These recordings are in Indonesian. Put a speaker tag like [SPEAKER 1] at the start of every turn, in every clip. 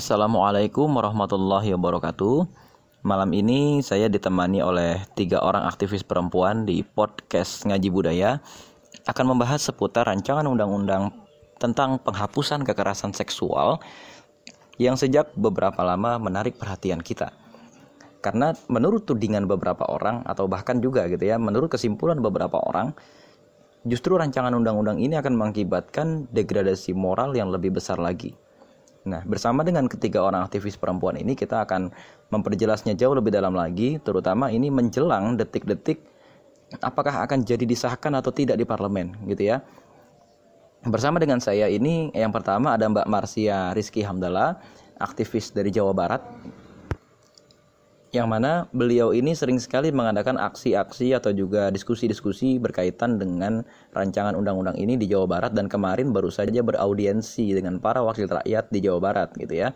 [SPEAKER 1] Assalamualaikum warahmatullahi wabarakatuh. Malam ini saya ditemani oleh tiga orang aktivis perempuan di podcast Ngaji Budaya akan membahas seputar rancangan undang-undang tentang penghapusan kekerasan seksual yang sejak beberapa lama menarik perhatian kita. Karena menurut tudingan beberapa orang atau bahkan juga gitu ya, menurut kesimpulan beberapa orang, justru rancangan undang-undang ini akan mengakibatkan degradasi moral yang lebih besar lagi. Nah, bersama dengan ketiga orang aktivis perempuan ini kita akan memperjelasnya jauh lebih dalam lagi, terutama ini menjelang detik-detik apakah akan jadi disahkan atau tidak di parlemen gitu ya. Bersama dengan saya ini yang pertama ada Mbak Marsia Rizky Hamdala, aktivis dari Jawa Barat yang mana beliau ini sering sekali mengadakan aksi-aksi atau juga diskusi-diskusi berkaitan dengan rancangan undang-undang ini di Jawa Barat dan kemarin baru saja beraudiensi dengan para wakil rakyat di Jawa Barat gitu ya.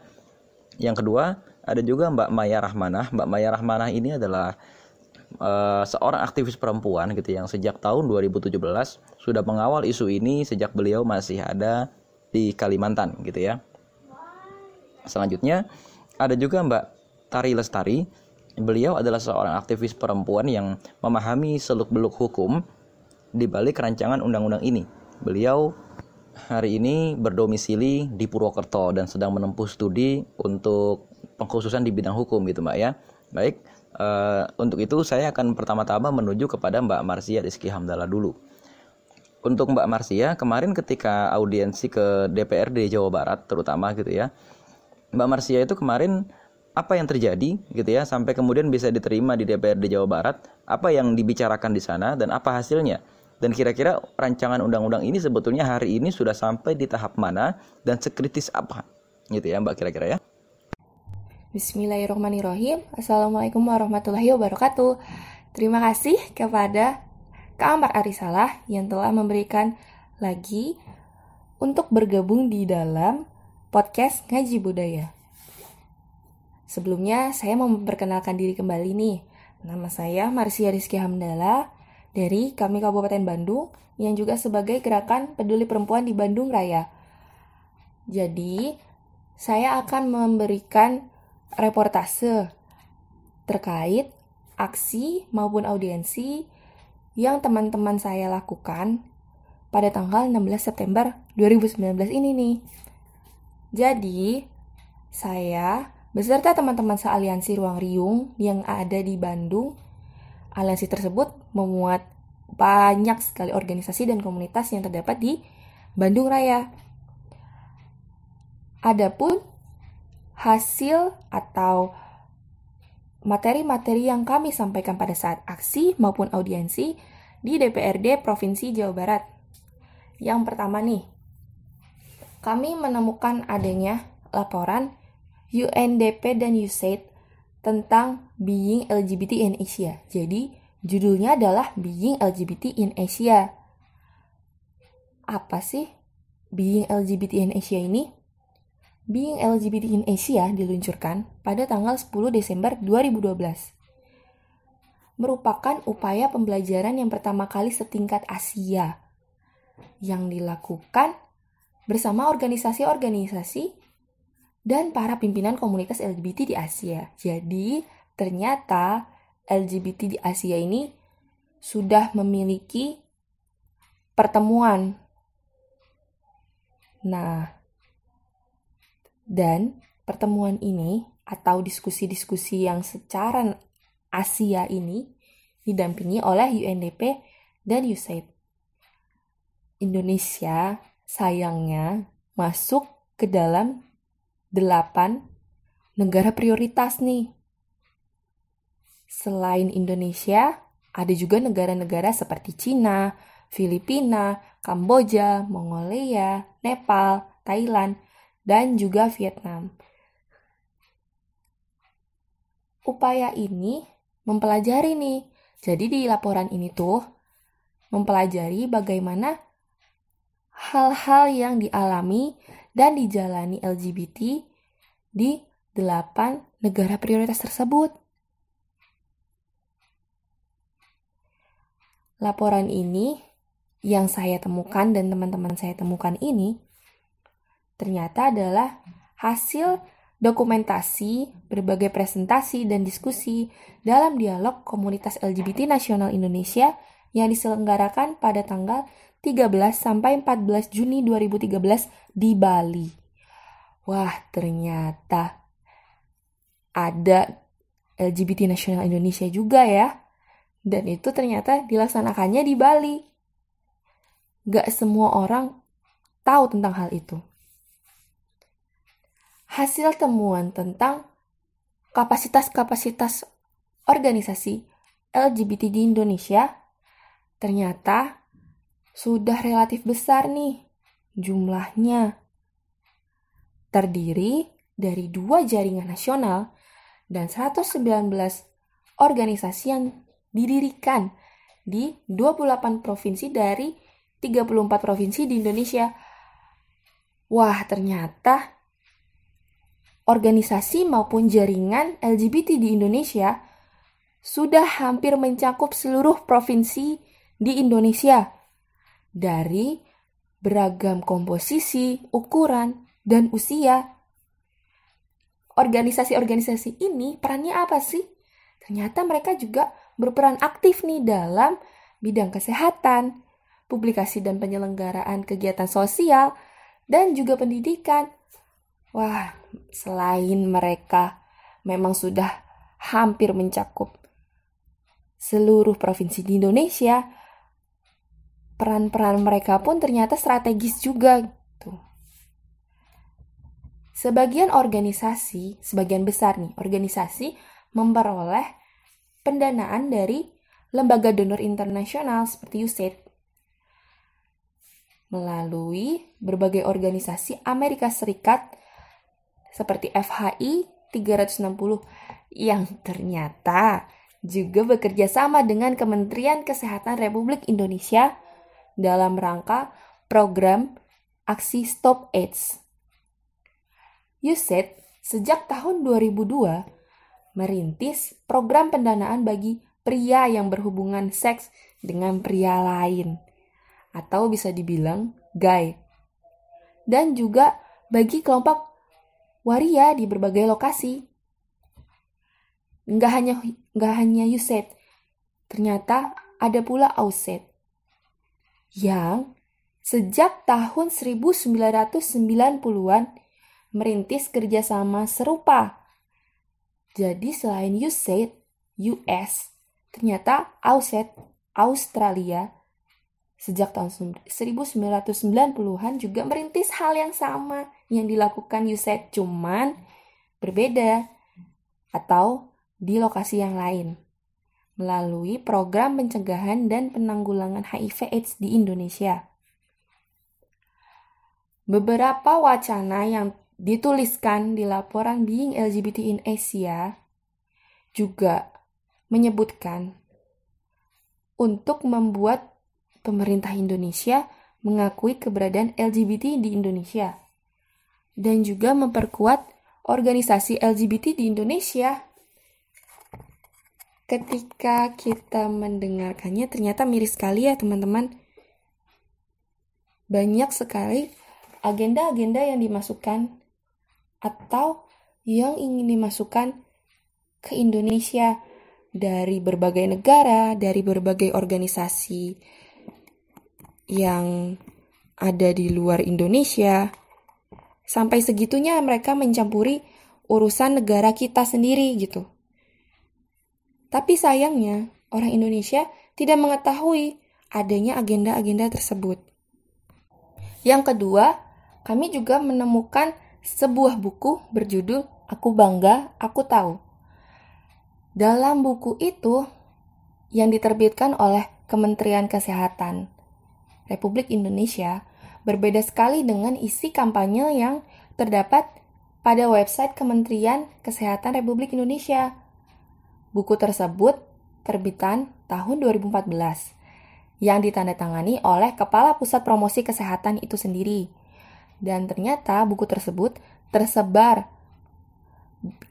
[SPEAKER 1] Yang kedua, ada juga Mbak Maya Rahmanah. Mbak Maya Rahmanah ini adalah uh, seorang aktivis perempuan gitu yang sejak tahun 2017 sudah mengawal isu ini sejak beliau masih ada di Kalimantan gitu ya. Selanjutnya ada juga Mbak Tari Lestari Beliau adalah seorang aktivis perempuan yang memahami seluk-beluk hukum di balik rancangan undang-undang ini. Beliau hari ini berdomisili di Purwokerto dan sedang menempuh studi untuk pengkhususan di bidang hukum gitu Mbak ya. Baik, uh, untuk itu saya akan pertama-tama menuju kepada Mbak Marsia Rizky Hamdala dulu. Untuk Mbak Marsia, kemarin ketika audiensi ke DPRD Jawa Barat terutama gitu ya, Mbak Marsia itu kemarin apa yang terjadi gitu ya sampai kemudian bisa diterima di DPRD Jawa Barat, apa yang dibicarakan di sana dan apa hasilnya. Dan kira-kira rancangan undang-undang ini sebetulnya hari ini sudah sampai di tahap mana dan sekritis apa? Gitu ya Mbak kira-kira ya.
[SPEAKER 2] Bismillahirrahmanirrahim. Assalamualaikum warahmatullahi wabarakatuh. Terima kasih kepada Kak Amar Arisalah yang telah memberikan lagi untuk bergabung di dalam podcast Ngaji Budaya. Sebelumnya, saya mau memperkenalkan diri kembali nih. Nama saya Marsia Rizky Hamdala dari kami Kabupaten Bandung yang juga sebagai gerakan peduli perempuan di Bandung Raya. Jadi, saya akan memberikan reportase terkait aksi maupun audiensi yang teman-teman saya lakukan pada tanggal 16 September 2019 ini nih. Jadi, saya Beserta teman-teman sealiansi Ruang Riung yang ada di Bandung, aliansi tersebut memuat banyak sekali organisasi dan komunitas yang terdapat di Bandung Raya. Adapun hasil atau materi-materi yang kami sampaikan pada saat aksi maupun audiensi di DPRD Provinsi Jawa Barat. Yang pertama nih, kami menemukan adanya laporan UNDP dan USAID tentang Being LGBT in Asia. Jadi, judulnya adalah Being LGBT in Asia. Apa sih Being LGBT in Asia ini? Being LGBT in Asia diluncurkan pada tanggal 10 Desember 2012. Merupakan upaya pembelajaran yang pertama kali setingkat Asia yang dilakukan bersama organisasi-organisasi dan para pimpinan komunitas LGBT di Asia. Jadi, ternyata LGBT di Asia ini sudah memiliki pertemuan. Nah, dan pertemuan ini atau diskusi-diskusi yang secara Asia ini didampingi oleh UNDP dan USAID. Indonesia sayangnya masuk ke dalam delapan negara prioritas nih. Selain Indonesia, ada juga negara-negara seperti Cina, Filipina, Kamboja, Mongolia, Nepal, Thailand, dan juga Vietnam. Upaya ini mempelajari nih. Jadi di laporan ini tuh mempelajari bagaimana hal-hal yang dialami dan dijalani LGBT di delapan negara prioritas tersebut. Laporan ini yang saya temukan dan teman-teman saya temukan ini ternyata adalah hasil dokumentasi, berbagai presentasi, dan diskusi dalam dialog komunitas LGBT nasional Indonesia yang diselenggarakan pada tanggal 13 sampai 14 Juni 2013 di Bali. Wah, ternyata ada LGBT nasional Indonesia juga ya. Dan itu ternyata dilaksanakannya di Bali. Gak semua orang tahu tentang hal itu. Hasil temuan tentang kapasitas-kapasitas organisasi LGBT di Indonesia ternyata sudah relatif besar nih jumlahnya. Terdiri dari dua jaringan nasional dan 119 organisasi yang didirikan di 28 provinsi dari 34 provinsi di Indonesia. Wah, ternyata organisasi maupun jaringan LGBT di Indonesia sudah hampir mencakup seluruh provinsi di Indonesia dari beragam komposisi, ukuran, dan usia. Organisasi-organisasi ini perannya apa sih? Ternyata mereka juga berperan aktif nih dalam bidang kesehatan, publikasi dan penyelenggaraan kegiatan sosial, dan juga pendidikan. Wah, selain mereka memang sudah hampir mencakup seluruh provinsi di Indonesia, peran-peran mereka pun ternyata strategis juga gitu. Sebagian organisasi, sebagian besar nih, organisasi memperoleh pendanaan dari lembaga donor internasional seperti USAID melalui berbagai organisasi Amerika Serikat seperti FHI 360 yang ternyata juga bekerja sama dengan Kementerian Kesehatan Republik Indonesia dalam rangka program aksi Stop AIDS. USAID sejak tahun 2002 merintis program pendanaan bagi pria yang berhubungan seks dengan pria lain atau bisa dibilang gay dan juga bagi kelompok waria di berbagai lokasi. Nggak hanya nggak hanya USAID, ternyata ada pula AUSAID yang sejak tahun 1990-an merintis kerjasama serupa. Jadi selain USAID, US, ternyata AUSAID, Australia, sejak tahun 1990-an juga merintis hal yang sama yang dilakukan USAID, cuman berbeda atau di lokasi yang lain melalui program pencegahan dan penanggulangan HIV/AIDS di Indonesia. Beberapa wacana yang dituliskan di laporan Being LGBT in Asia juga menyebutkan untuk membuat pemerintah Indonesia mengakui keberadaan LGBT di Indonesia dan juga memperkuat organisasi LGBT di Indonesia ketika kita mendengarkannya ternyata miris sekali ya teman-teman. Banyak sekali agenda-agenda yang dimasukkan atau yang ingin dimasukkan ke Indonesia dari berbagai negara, dari berbagai organisasi yang ada di luar Indonesia. Sampai segitunya mereka mencampuri urusan negara kita sendiri gitu. Tapi sayangnya, orang Indonesia tidak mengetahui adanya agenda-agenda tersebut. Yang kedua, kami juga menemukan sebuah buku berjudul Aku Bangga, Aku Tahu. Dalam buku itu yang diterbitkan oleh Kementerian Kesehatan Republik Indonesia berbeda sekali dengan isi kampanye yang terdapat pada website Kementerian Kesehatan Republik Indonesia Buku tersebut terbitan tahun 2014 yang ditandatangani oleh Kepala Pusat Promosi Kesehatan itu sendiri. Dan ternyata buku tersebut tersebar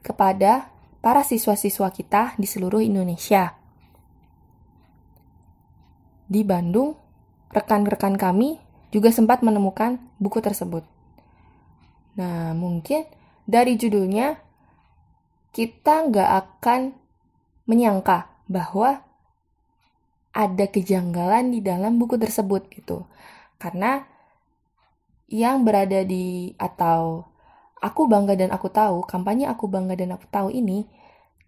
[SPEAKER 2] kepada para siswa-siswa kita di seluruh Indonesia. Di Bandung, rekan-rekan kami juga sempat menemukan buku tersebut. Nah, mungkin dari judulnya kita nggak akan menyangka bahwa ada kejanggalan di dalam buku tersebut gitu. Karena yang berada di atau aku bangga dan aku tahu, kampanye aku bangga dan aku tahu ini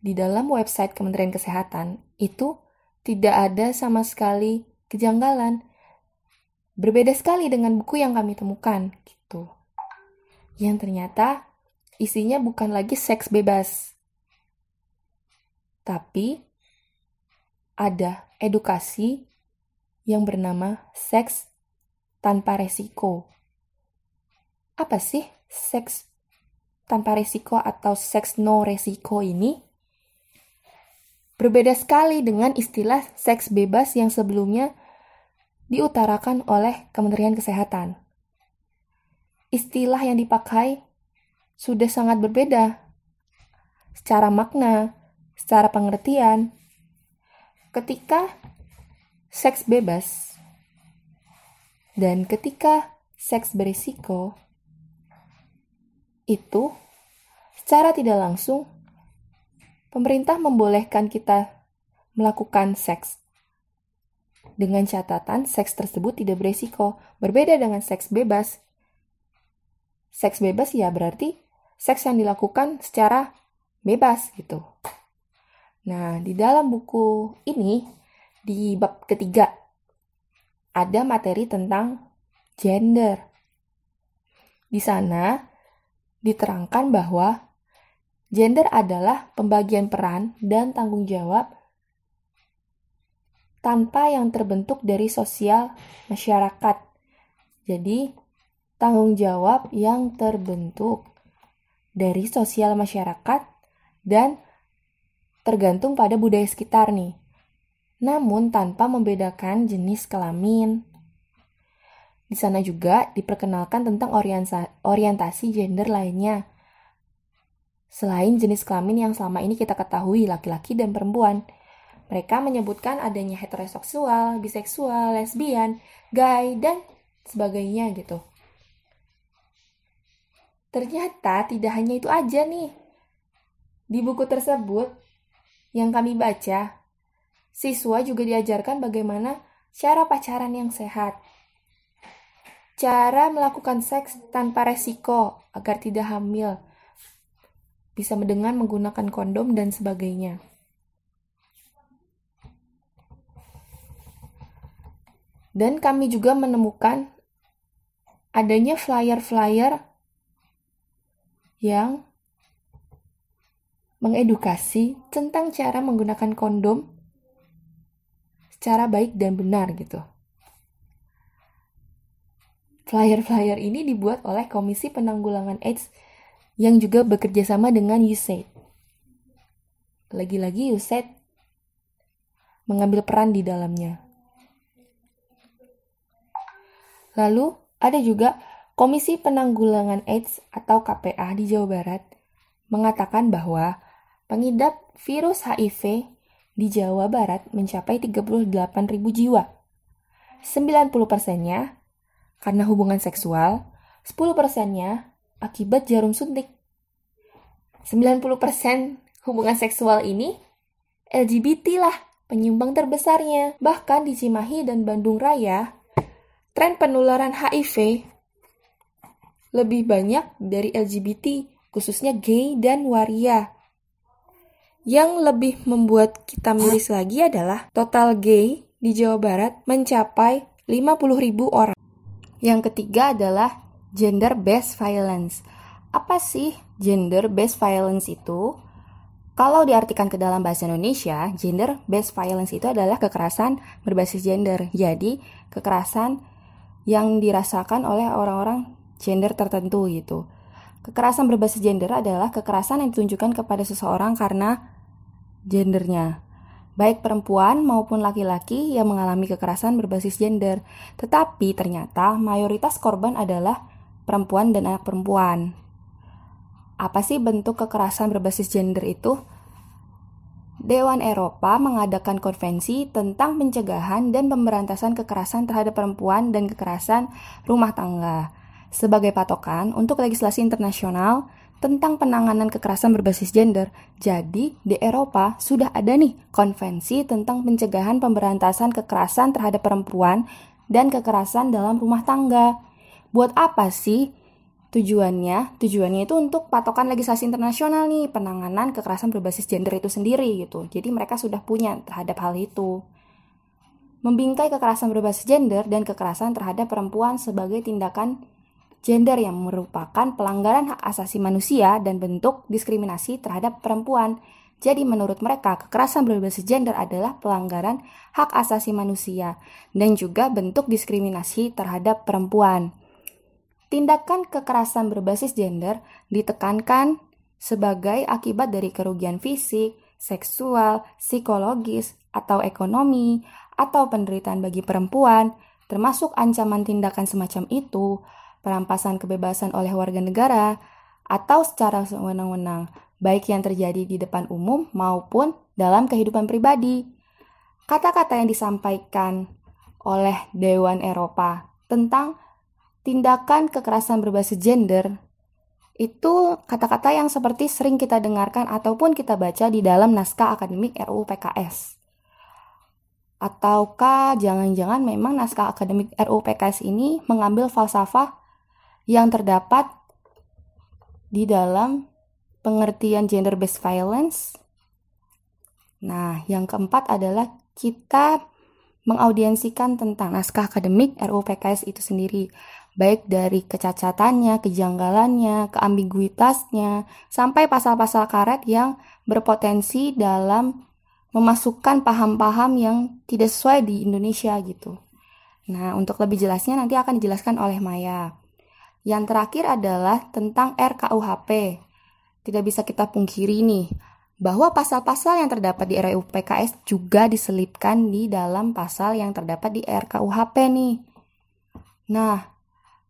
[SPEAKER 2] di dalam website Kementerian Kesehatan itu tidak ada sama sekali kejanggalan. Berbeda sekali dengan buku yang kami temukan gitu. Yang ternyata isinya bukan lagi seks bebas. Tapi ada edukasi yang bernama seks tanpa resiko. Apa sih seks tanpa resiko atau seks no resiko ini? Berbeda sekali dengan istilah seks bebas yang sebelumnya diutarakan oleh Kementerian Kesehatan. Istilah yang dipakai sudah sangat berbeda secara makna, secara pengertian, ketika seks bebas dan ketika seks berisiko itu secara tidak langsung pemerintah membolehkan kita melakukan seks. Dengan catatan seks tersebut tidak berisiko. Berbeda dengan seks bebas. Seks bebas ya berarti seks yang dilakukan secara bebas gitu Nah, di dalam buku ini, di bab ketiga, ada materi tentang gender. Di sana diterangkan bahwa gender adalah pembagian peran dan tanggung jawab tanpa yang terbentuk dari sosial masyarakat. Jadi, tanggung jawab yang terbentuk dari sosial masyarakat dan tergantung pada budaya sekitar nih. Namun tanpa membedakan jenis kelamin. Di sana juga diperkenalkan tentang orientasi gender lainnya. Selain jenis kelamin yang selama ini kita ketahui laki-laki dan perempuan, mereka menyebutkan adanya heteroseksual, biseksual, lesbian, gay, dan sebagainya gitu. Ternyata tidak hanya itu aja nih. Di buku tersebut yang kami baca, siswa juga diajarkan bagaimana cara pacaran yang sehat. Cara melakukan seks tanpa resiko agar tidak hamil. Bisa dengan menggunakan kondom dan sebagainya. Dan kami juga menemukan adanya flyer-flyer yang mengedukasi tentang cara menggunakan kondom secara baik dan benar gitu. Flyer-flyer ini dibuat oleh Komisi Penanggulangan AIDS yang juga bekerja sama dengan USAID. Lagi-lagi USAID mengambil peran di dalamnya. Lalu ada juga Komisi Penanggulangan AIDS atau KPA di Jawa Barat mengatakan bahwa pengidap virus HIV di Jawa Barat mencapai 38.000 jiwa. 90 persennya karena hubungan seksual, 10 persennya akibat jarum suntik. 90 persen hubungan seksual ini LGBT lah penyumbang terbesarnya. Bahkan di Cimahi dan Bandung Raya, tren penularan HIV lebih banyak dari LGBT, khususnya gay dan waria. Yang lebih membuat kita miris lagi adalah total gay di Jawa Barat mencapai 50.000 orang. Yang ketiga adalah gender based violence. Apa sih gender based violence itu? Kalau diartikan ke dalam bahasa Indonesia, gender based violence itu adalah kekerasan berbasis gender. Jadi, kekerasan yang dirasakan oleh orang-orang gender tertentu gitu. Kekerasan berbasis gender adalah kekerasan yang ditunjukkan kepada seseorang karena gendernya, baik perempuan maupun laki-laki yang mengalami kekerasan berbasis gender. Tetapi ternyata mayoritas korban adalah perempuan dan anak perempuan. Apa sih bentuk kekerasan berbasis gender itu? Dewan Eropa mengadakan konvensi tentang pencegahan dan pemberantasan kekerasan terhadap perempuan dan kekerasan rumah tangga sebagai patokan untuk legislasi internasional
[SPEAKER 3] tentang penanganan kekerasan berbasis gender. Jadi, di Eropa sudah ada nih konvensi tentang pencegahan pemberantasan kekerasan terhadap perempuan dan kekerasan dalam rumah tangga. Buat apa sih tujuannya? Tujuannya itu untuk patokan legislasi internasional nih, penanganan kekerasan berbasis gender itu sendiri gitu. Jadi mereka sudah punya terhadap hal itu. Membingkai kekerasan berbasis gender dan kekerasan terhadap perempuan sebagai tindakan gender yang merupakan pelanggaran hak asasi manusia dan bentuk diskriminasi terhadap perempuan. Jadi menurut mereka, kekerasan berbasis gender adalah pelanggaran hak asasi manusia dan juga bentuk diskriminasi terhadap perempuan. Tindakan kekerasan berbasis gender ditekankan sebagai akibat dari kerugian fisik, seksual, psikologis, atau ekonomi, atau penderitaan bagi perempuan, termasuk ancaman tindakan semacam itu, perampasan kebebasan oleh warga negara, atau secara sewenang-wenang, baik yang terjadi di depan umum maupun dalam kehidupan pribadi. Kata-kata yang disampaikan oleh Dewan Eropa tentang tindakan kekerasan berbasis gender itu kata-kata yang seperti sering kita dengarkan ataupun kita baca di dalam naskah akademik RUU PKS. Ataukah jangan-jangan memang naskah akademik RUU PKS ini mengambil falsafah yang terdapat di dalam pengertian gender based violence. Nah, yang keempat adalah kita mengaudiensikan tentang naskah akademik RUU PKS itu sendiri, baik dari kecacatannya, kejanggalannya, keambiguitasnya, sampai pasal-pasal karet yang berpotensi dalam memasukkan paham-paham yang tidak sesuai di Indonesia gitu. Nah, untuk lebih jelasnya nanti akan dijelaskan oleh Maya. Yang terakhir adalah tentang RKUHP. Tidak bisa kita pungkiri nih, bahwa pasal-pasal yang terdapat di RUU PKS juga diselipkan di dalam pasal yang terdapat di RKUHP nih. Nah,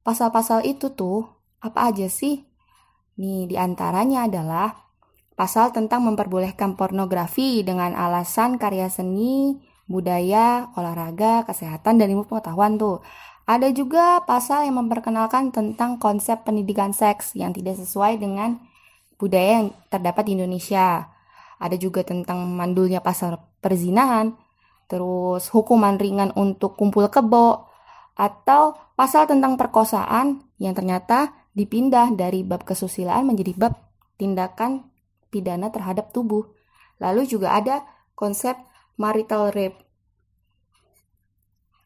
[SPEAKER 3] pasal-pasal itu tuh apa aja sih? Nih, di antaranya adalah pasal tentang memperbolehkan pornografi dengan alasan karya seni, budaya, olahraga, kesehatan, dan ilmu pengetahuan tuh. Ada juga pasal yang memperkenalkan tentang konsep pendidikan seks yang tidak sesuai dengan budaya yang terdapat di Indonesia. Ada juga tentang mandulnya pasal perzinahan, terus hukuman ringan untuk kumpul kebo, atau pasal tentang perkosaan yang ternyata dipindah dari bab kesusilaan menjadi bab tindakan pidana terhadap tubuh. Lalu juga ada konsep marital rape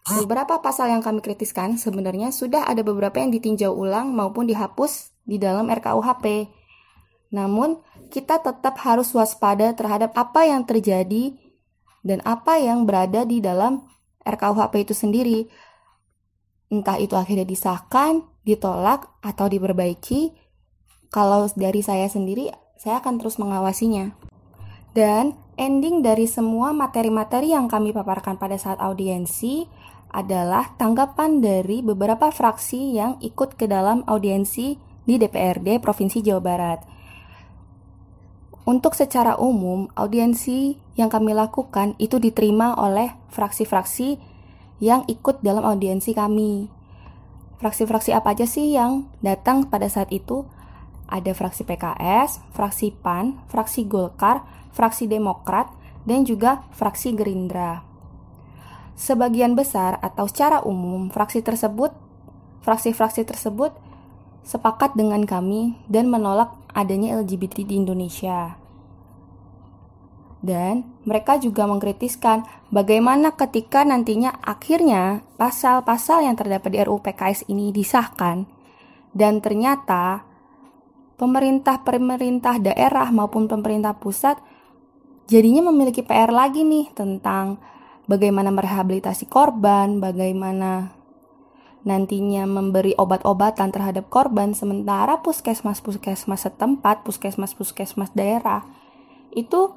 [SPEAKER 3] Beberapa pasal yang kami kritiskan sebenarnya sudah ada beberapa yang ditinjau ulang maupun dihapus di dalam RKUHP. Namun, kita tetap harus waspada terhadap apa yang terjadi dan apa yang berada di dalam RKUHP itu sendiri. Entah itu akhirnya disahkan, ditolak, atau diperbaiki. Kalau dari saya sendiri, saya akan terus mengawasinya. Dan ending dari semua materi-materi yang kami paparkan pada saat audiensi adalah tanggapan dari beberapa fraksi yang ikut ke dalam audiensi di DPRD Provinsi Jawa Barat. Untuk secara umum, audiensi yang kami lakukan itu diterima oleh fraksi-fraksi yang ikut dalam audiensi kami. Fraksi-fraksi apa aja sih yang datang pada saat itu? Ada fraksi PKS, fraksi PAN, fraksi Golkar, fraksi Demokrat, dan juga fraksi Gerindra. Sebagian besar atau secara umum fraksi tersebut, fraksi-fraksi tersebut sepakat dengan kami dan menolak adanya LGBT di Indonesia. Dan mereka juga mengkritiskan bagaimana ketika nantinya akhirnya pasal-pasal yang terdapat di RUU PKS ini disahkan dan ternyata pemerintah-pemerintah daerah maupun pemerintah pusat jadinya memiliki PR lagi nih tentang bagaimana merehabilitasi korban, bagaimana nantinya memberi obat-obatan terhadap korban sementara puskesmas-puskesmas setempat, puskesmas-puskesmas daerah itu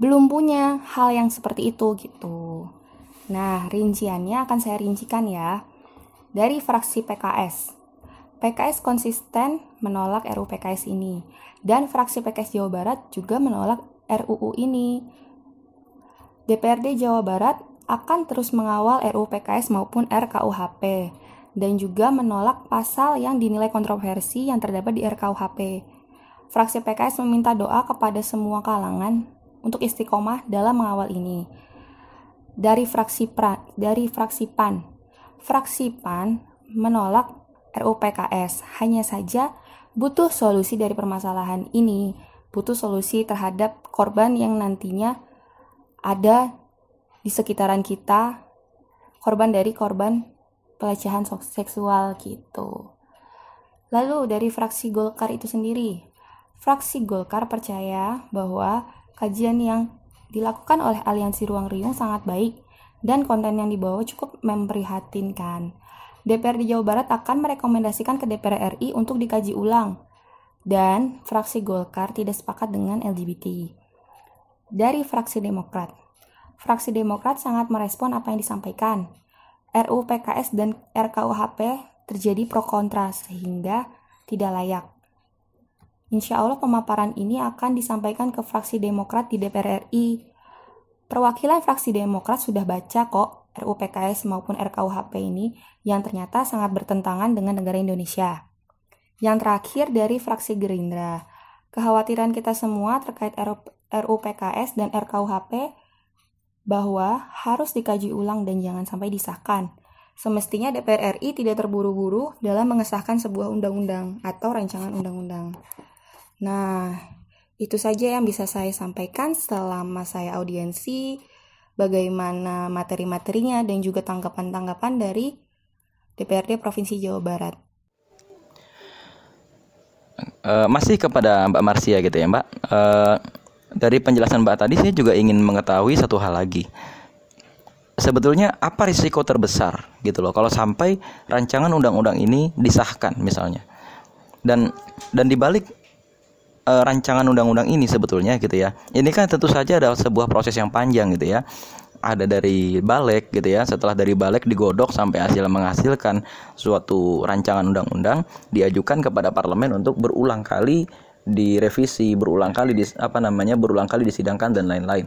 [SPEAKER 3] belum punya hal yang seperti itu gitu. Nah, rinciannya akan saya rincikan ya. Dari fraksi PKS. PKS konsisten menolak RUU PKS ini dan fraksi PKS Jawa Barat juga menolak RUU ini. DPRD Jawa Barat akan terus mengawal RUU PKS maupun RKUHP dan juga menolak pasal yang dinilai kontroversi yang terdapat di RKUHP.
[SPEAKER 4] fraksi PKS meminta doa kepada semua kalangan untuk istiqomah dalam mengawal ini. Dari fraksi pra, dari fraksi PAN, fraksi PAN menolak RUU PKS. Hanya saja butuh solusi dari permasalahan ini, butuh solusi terhadap korban yang nantinya ada di sekitaran kita, korban dari korban pelecehan seksual gitu. Lalu dari fraksi Golkar itu sendiri, fraksi Golkar percaya bahwa kajian yang dilakukan oleh Aliansi Ruang Riung sangat baik dan konten yang dibawa cukup memprihatinkan. DPRD Jawa Barat akan merekomendasikan ke DPR RI untuk dikaji ulang dan fraksi Golkar tidak sepakat dengan LGBT. Dari fraksi Demokrat, fraksi Demokrat sangat merespon apa yang disampaikan. RUU PKS dan RKUHP terjadi pro kontra sehingga tidak layak. Insya Allah pemaparan ini akan disampaikan ke fraksi Demokrat di DPR RI. Perwakilan fraksi Demokrat sudah baca kok RUU PKS maupun RKUHP ini yang ternyata sangat bertentangan dengan negara Indonesia. Yang terakhir dari fraksi Gerindra. Kekhawatiran kita semua terkait RUU PKS dan RKUHP bahwa harus dikaji ulang dan jangan sampai disahkan. Semestinya DPR RI tidak terburu-buru dalam mengesahkan sebuah undang-undang atau rancangan undang-undang. Nah, itu saja yang bisa saya sampaikan selama saya audiensi, bagaimana materi-materinya dan juga tanggapan-tanggapan dari DPRD Provinsi Jawa Barat.
[SPEAKER 1] Uh, masih kepada Mbak Marsia gitu ya Mbak. Uh, dari penjelasan Mbak tadi saya juga ingin mengetahui satu hal lagi. Sebetulnya apa risiko terbesar gitu loh kalau sampai rancangan undang-undang ini disahkan misalnya. Dan dan dibalik uh, rancangan undang-undang ini sebetulnya gitu ya. Ini kan tentu saja adalah sebuah proses yang panjang gitu ya. Ada dari balik gitu ya. Setelah dari balik digodok sampai hasil menghasilkan suatu rancangan undang-undang diajukan kepada parlemen untuk berulang kali direvisi, berulang kali di apa namanya? berulang kali disidangkan dan lain-lain.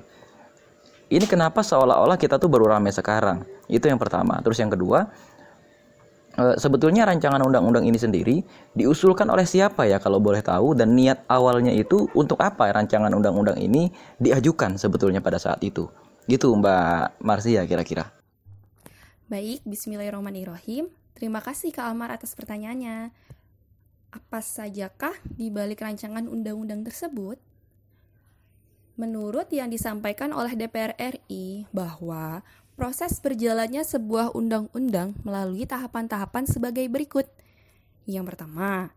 [SPEAKER 1] Ini kenapa seolah-olah kita tuh baru ramai sekarang? Itu yang pertama. Terus yang kedua, Eh, sebetulnya rancangan undang-undang ini sendiri diusulkan oleh siapa ya kalau boleh tahu dan niat awalnya itu untuk apa rancangan undang-undang ini diajukan sebetulnya pada saat itu gitu Mbak Marsia kira-kira
[SPEAKER 4] Baik, Bismillahirrahmanirrahim. Terima kasih Kak Almar atas pertanyaannya. Apa sajakah di balik rancangan undang-undang tersebut? Menurut yang disampaikan oleh DPR RI bahwa Proses berjalannya sebuah undang-undang melalui tahapan-tahapan sebagai berikut. Yang pertama,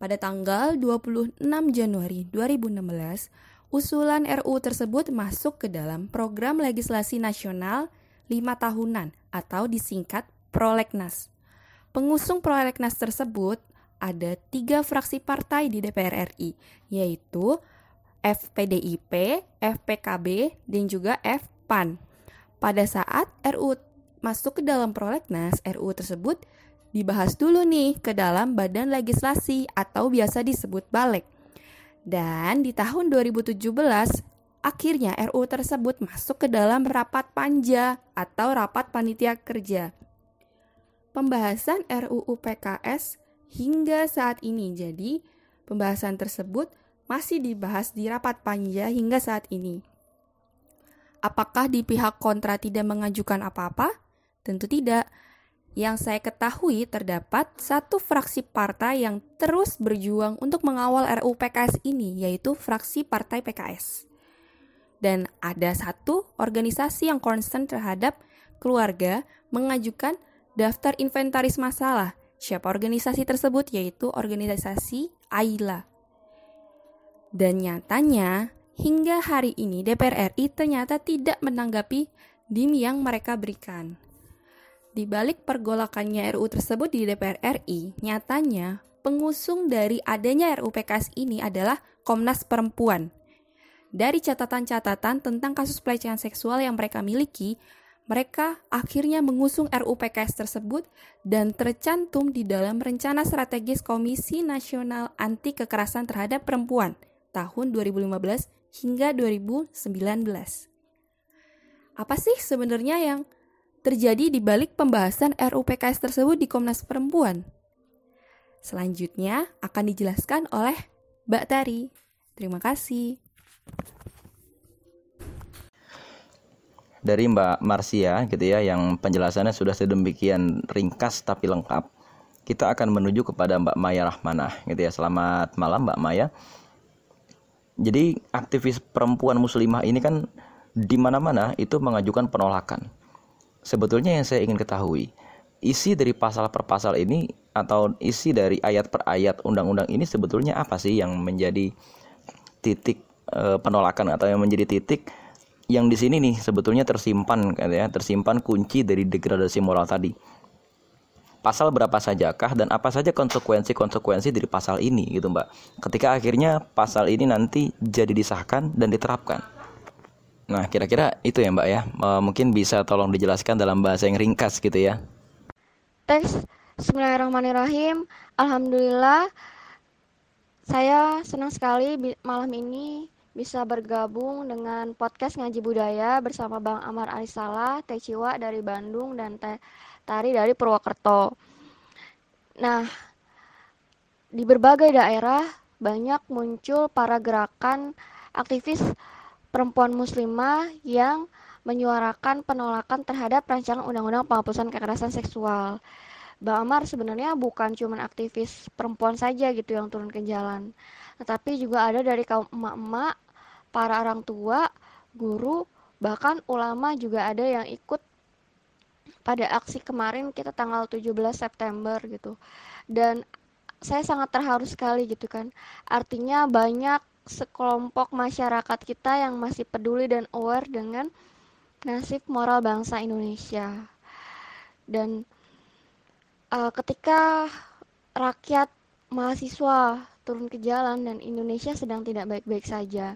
[SPEAKER 4] pada tanggal 26 Januari 2016, usulan RU tersebut masuk ke dalam program legislasi nasional 5 tahunan atau disingkat Prolegnas. Pengusung Prolegnas tersebut ada tiga fraksi partai di DPR RI, yaitu FPDIP, FPKB, dan juga FPAN. Pada saat RU masuk ke dalam prolegnas, RU tersebut dibahas dulu nih ke dalam badan legislasi atau biasa disebut balik. Dan di tahun 2017, akhirnya RU tersebut masuk ke dalam rapat panja atau rapat panitia kerja. Pembahasan RUU PKS hingga saat ini. Jadi, pembahasan tersebut masih dibahas di rapat panja hingga saat ini. Apakah di pihak kontra tidak mengajukan apa-apa? Tentu tidak. Yang saya ketahui terdapat satu fraksi partai yang terus berjuang untuk mengawal RUU PKS ini, yaitu fraksi Partai PKS. Dan ada satu organisasi yang concern terhadap keluarga mengajukan daftar inventaris masalah. Siapa organisasi tersebut? Yaitu organisasi AILA. Dan nyatanya, Hingga hari ini DPR RI ternyata tidak menanggapi DIM yang mereka berikan. Di balik pergolakannya RU tersebut di DPR RI, nyatanya pengusung dari adanya RU PKS ini adalah Komnas Perempuan. Dari catatan-catatan tentang kasus pelecehan seksual yang mereka miliki, mereka akhirnya mengusung RU PKS tersebut dan tercantum di dalam rencana strategis Komisi Nasional Anti Kekerasan Terhadap Perempuan tahun 2015 hingga 2019. Apa sih sebenarnya yang terjadi di balik pembahasan RUU PKS tersebut di Komnas Perempuan? Selanjutnya akan dijelaskan oleh
[SPEAKER 2] Mbak Tari. Terima kasih.
[SPEAKER 1] Dari Mbak Marsia gitu ya yang penjelasannya sudah sedemikian ringkas tapi lengkap. Kita akan menuju kepada Mbak Maya Rahmanah gitu ya. Selamat malam Mbak Maya. Jadi aktivis perempuan muslimah ini kan di mana-mana itu mengajukan penolakan. Sebetulnya yang saya ingin ketahui, isi dari pasal per pasal ini atau isi dari ayat per ayat undang-undang ini sebetulnya apa sih yang menjadi titik e, penolakan atau yang menjadi titik yang di sini nih sebetulnya tersimpan kan ya, tersimpan kunci dari degradasi moral tadi. Pasal berapa sajakah dan apa saja konsekuensi-konsekuensi dari pasal ini gitu Mbak. Ketika akhirnya pasal ini nanti jadi disahkan dan diterapkan. Nah, kira-kira itu ya Mbak ya. E, mungkin bisa tolong dijelaskan dalam bahasa yang ringkas gitu ya.
[SPEAKER 5] Teks Bismillahirrahmanirrahim. Alhamdulillah saya senang sekali malam ini bisa bergabung dengan podcast Ngaji Budaya bersama Bang Amar Alisala, Teh Ciwa dari Bandung, dan Teh Tari dari Purwokerto. Nah, di berbagai daerah banyak muncul para gerakan aktivis perempuan muslimah yang menyuarakan penolakan terhadap rancangan undang-undang penghapusan kekerasan seksual. Bang Amar sebenarnya bukan cuma aktivis perempuan saja gitu yang turun ke jalan, tetapi juga ada dari kaum emak-emak para orang tua, guru, bahkan ulama juga ada yang ikut pada aksi kemarin kita tanggal 17 September gitu. Dan saya sangat terharu sekali gitu kan. Artinya banyak sekelompok masyarakat kita yang masih peduli dan aware dengan nasib moral bangsa Indonesia. Dan uh, ketika rakyat mahasiswa turun ke jalan dan Indonesia sedang tidak baik-baik saja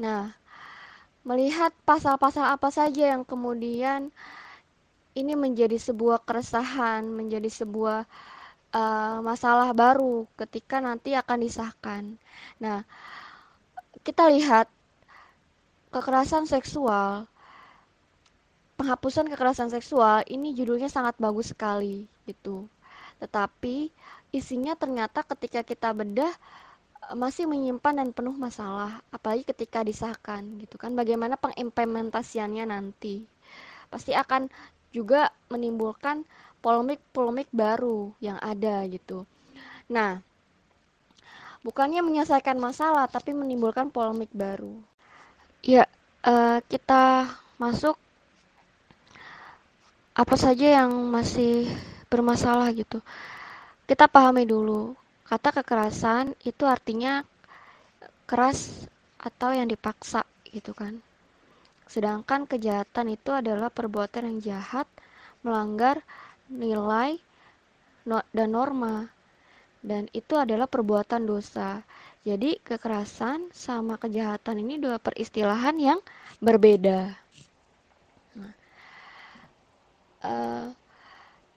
[SPEAKER 5] Nah, melihat pasal-pasal apa saja yang kemudian ini menjadi sebuah keresahan, menjadi sebuah uh, masalah baru ketika nanti akan disahkan. Nah, kita lihat kekerasan seksual, penghapusan kekerasan seksual ini judulnya sangat bagus sekali gitu. Tetapi isinya ternyata ketika kita bedah masih menyimpan dan penuh masalah apalagi ketika disahkan gitu kan. Bagaimana pengimplementasiannya nanti? Pasti akan juga menimbulkan polemik-polemik baru yang ada gitu. Nah bukannya menyelesaikan masalah tapi menimbulkan polemik baru. Ya uh, kita masuk. Apa saja yang masih bermasalah gitu? Kita pahami dulu Kata kekerasan itu artinya keras atau yang dipaksa gitu kan. Sedangkan kejahatan itu adalah perbuatan yang jahat, melanggar nilai dan norma. Dan itu adalah perbuatan dosa. Jadi kekerasan sama kejahatan ini dua peristilahan yang berbeda. Nah, uh,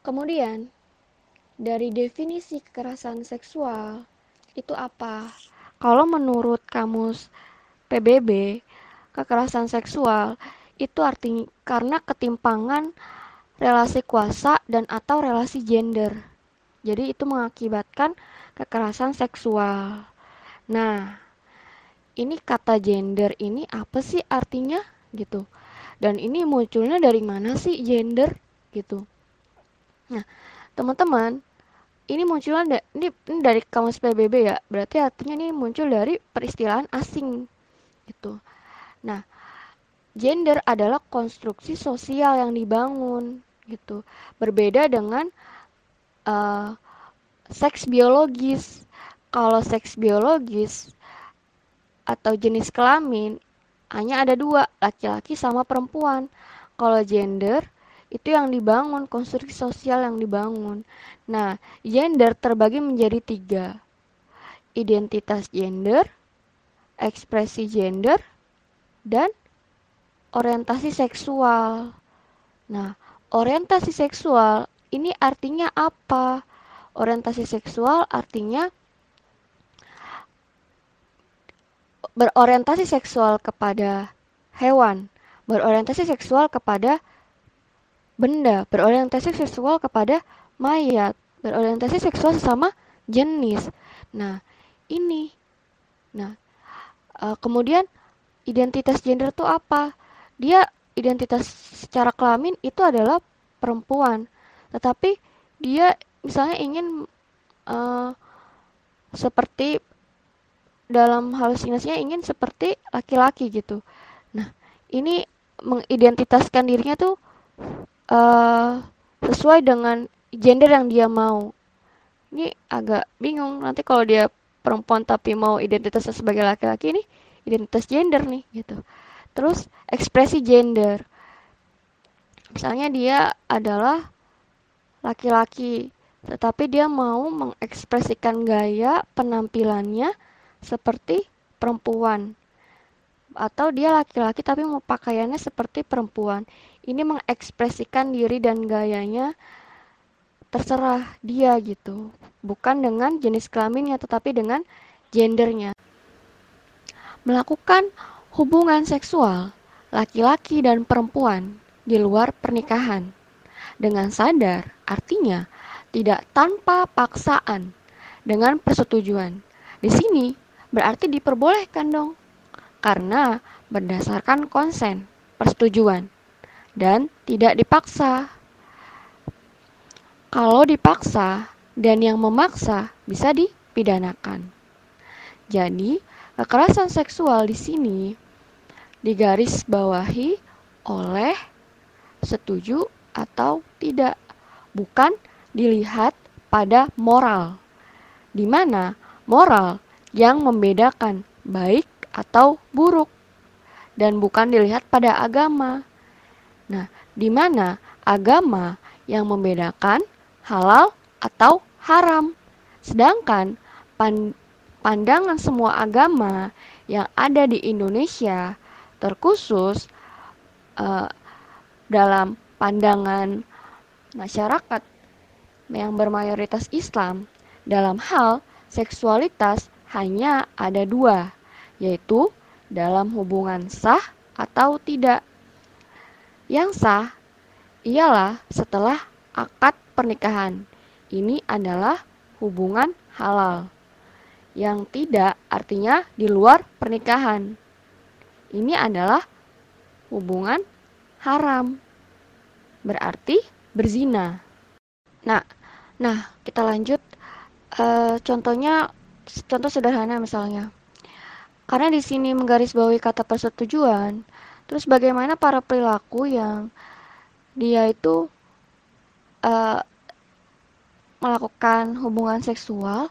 [SPEAKER 5] kemudian dari definisi kekerasan seksual itu apa? Kalau menurut kamus PBB, kekerasan seksual itu artinya karena ketimpangan relasi kuasa dan atau relasi gender. Jadi itu mengakibatkan kekerasan seksual. Nah, ini kata gender ini apa sih artinya gitu. Dan ini munculnya dari mana sih gender gitu. Nah, teman-teman ini munculnya ini, ini dari kamus PBB ya. Berarti artinya ini muncul dari peristilahan asing gitu. Nah gender adalah konstruksi sosial yang dibangun gitu. Berbeda dengan uh, seks biologis. Kalau seks biologis atau jenis kelamin hanya ada dua laki-laki sama perempuan. Kalau gender itu yang dibangun, konstruksi sosial yang dibangun. Nah, gender terbagi menjadi tiga. Identitas gender, ekspresi gender, dan orientasi seksual. Nah, orientasi seksual ini artinya apa? Orientasi seksual artinya berorientasi seksual kepada hewan, berorientasi seksual kepada benda, berorientasi seksual kepada mayat, berorientasi seksual sesama jenis. Nah, ini Nah, uh, kemudian identitas gender itu apa? Dia identitas secara kelamin itu adalah perempuan, tetapi dia misalnya ingin uh, seperti dalam halusinasinya ingin seperti laki-laki gitu. Nah, ini mengidentitaskan dirinya tuh uh, sesuai dengan gender yang dia mau. Ini agak bingung nanti kalau dia perempuan tapi mau identitasnya sebagai laki-laki ini identitas gender nih gitu. Terus ekspresi gender. Misalnya dia adalah laki-laki, tetapi dia mau mengekspresikan gaya penampilannya seperti perempuan. Atau dia laki-laki tapi mau pakaiannya seperti perempuan. Ini mengekspresikan diri dan gayanya terserah dia gitu. Bukan dengan jenis kelaminnya tetapi dengan gendernya. Melakukan hubungan seksual laki-laki dan perempuan di luar pernikahan dengan sadar artinya tidak tanpa paksaan dengan persetujuan. Di sini berarti diperbolehkan dong karena berdasarkan konsen, persetujuan dan tidak dipaksa. Kalau dipaksa dan yang memaksa bisa dipidanakan. Jadi, kekerasan seksual di sini digaris bawahi oleh setuju atau tidak, bukan dilihat pada moral. Di mana moral yang membedakan baik atau buruk dan bukan dilihat pada agama. Nah, di mana agama yang membedakan halal atau haram. Sedangkan pandangan semua agama yang ada di Indonesia terkhusus uh, dalam pandangan masyarakat yang bermayoritas Islam dalam hal seksualitas hanya ada dua, yaitu dalam hubungan sah atau tidak. Yang sah ialah setelah akad pernikahan. Ini adalah hubungan halal. Yang tidak artinya di luar pernikahan. Ini adalah hubungan haram. Berarti berzina. Nah, nah kita lanjut. E, contohnya, contoh sederhana misalnya. Karena di sini menggarisbawahi kata persetujuan, terus bagaimana para perilaku yang dia itu uh, melakukan hubungan seksual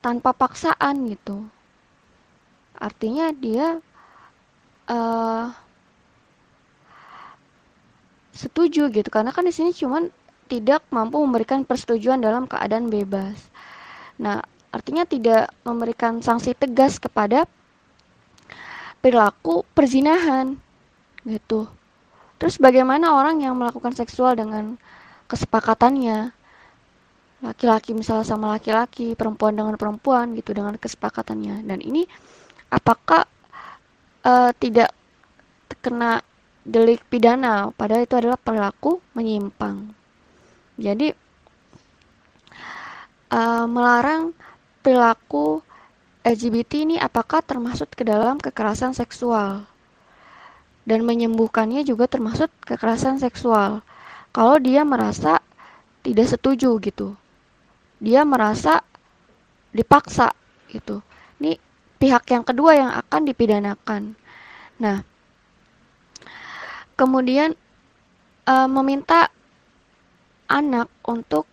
[SPEAKER 5] tanpa paksaan gitu. Artinya dia uh, setuju gitu karena kan di sini cuman tidak mampu memberikan persetujuan dalam keadaan bebas. Nah, artinya tidak memberikan sanksi tegas kepada perilaku perzinahan gitu. Terus bagaimana orang yang melakukan seksual dengan kesepakatannya? Laki-laki misalnya sama laki-laki, perempuan dengan perempuan gitu dengan kesepakatannya. Dan ini apakah uh, tidak terkena delik pidana padahal itu adalah perilaku menyimpang. Jadi uh, melarang perilaku LGBT ini apakah termasuk ke dalam kekerasan seksual? dan menyembuhkannya juga termasuk kekerasan seksual. Kalau dia merasa tidak setuju gitu. Dia merasa dipaksa gitu. Ini pihak yang kedua yang akan dipidanakan. Nah, kemudian e, meminta anak untuk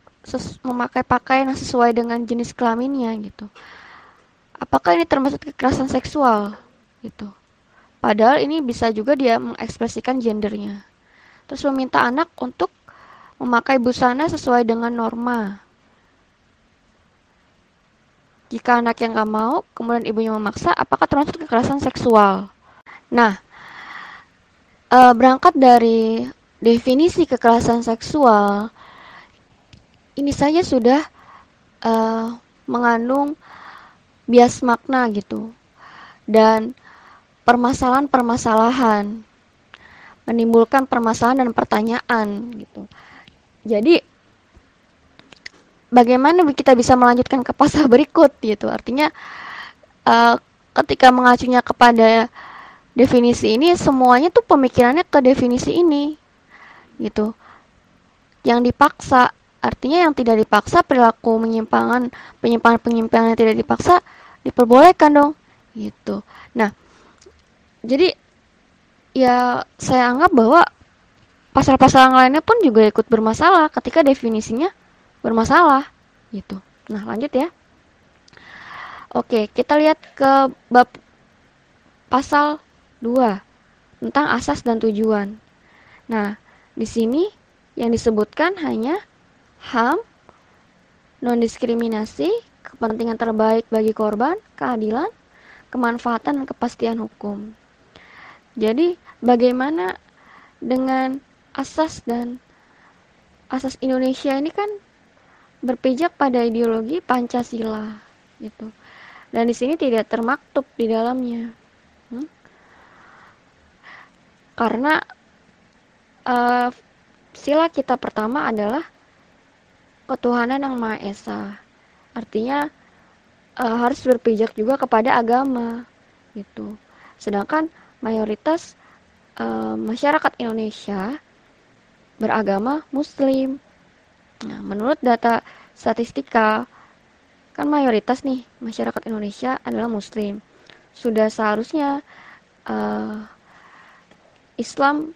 [SPEAKER 5] memakai pakaian yang sesuai dengan jenis kelaminnya gitu. Apakah ini termasuk kekerasan seksual gitu? Padahal ini bisa juga dia mengekspresikan gendernya. Terus meminta anak untuk memakai busana sesuai dengan norma. Jika anak yang gak mau, kemudian ibunya memaksa, apakah termasuk kekerasan seksual? Nah, e, berangkat dari definisi kekerasan seksual, ini saja sudah e, mengandung bias makna gitu. Dan permasalahan-permasalahan, menimbulkan permasalahan dan pertanyaan gitu. Jadi bagaimana kita bisa melanjutkan ke pasal berikut gitu artinya uh, ketika mengacunya kepada definisi ini semuanya tuh pemikirannya ke definisi ini gitu yang dipaksa artinya yang tidak dipaksa perilaku penyimpangan penyimpangan yang tidak dipaksa diperbolehkan dong gitu nah jadi ya saya anggap bahwa pasal-pasal yang lainnya pun juga ikut bermasalah ketika definisinya bermasalah gitu. Nah, lanjut ya. Oke, kita lihat ke bab pasal 2 tentang asas dan tujuan. Nah, di sini yang disebutkan hanya HAM, non diskriminasi, kepentingan terbaik bagi korban, keadilan, kemanfaatan dan kepastian hukum. Jadi, bagaimana dengan asas dan asas Indonesia ini kan berpijak pada ideologi Pancasila gitu. Dan di sini tidak termaktub di dalamnya. Hmm? Karena uh, sila kita pertama adalah ketuhanan yang Maha Esa. Artinya uh, harus berpijak juga kepada agama gitu. Sedangkan mayoritas uh, masyarakat Indonesia beragama Muslim. Nah, menurut data statistika, kan mayoritas nih masyarakat Indonesia adalah Muslim. Sudah seharusnya uh, Islam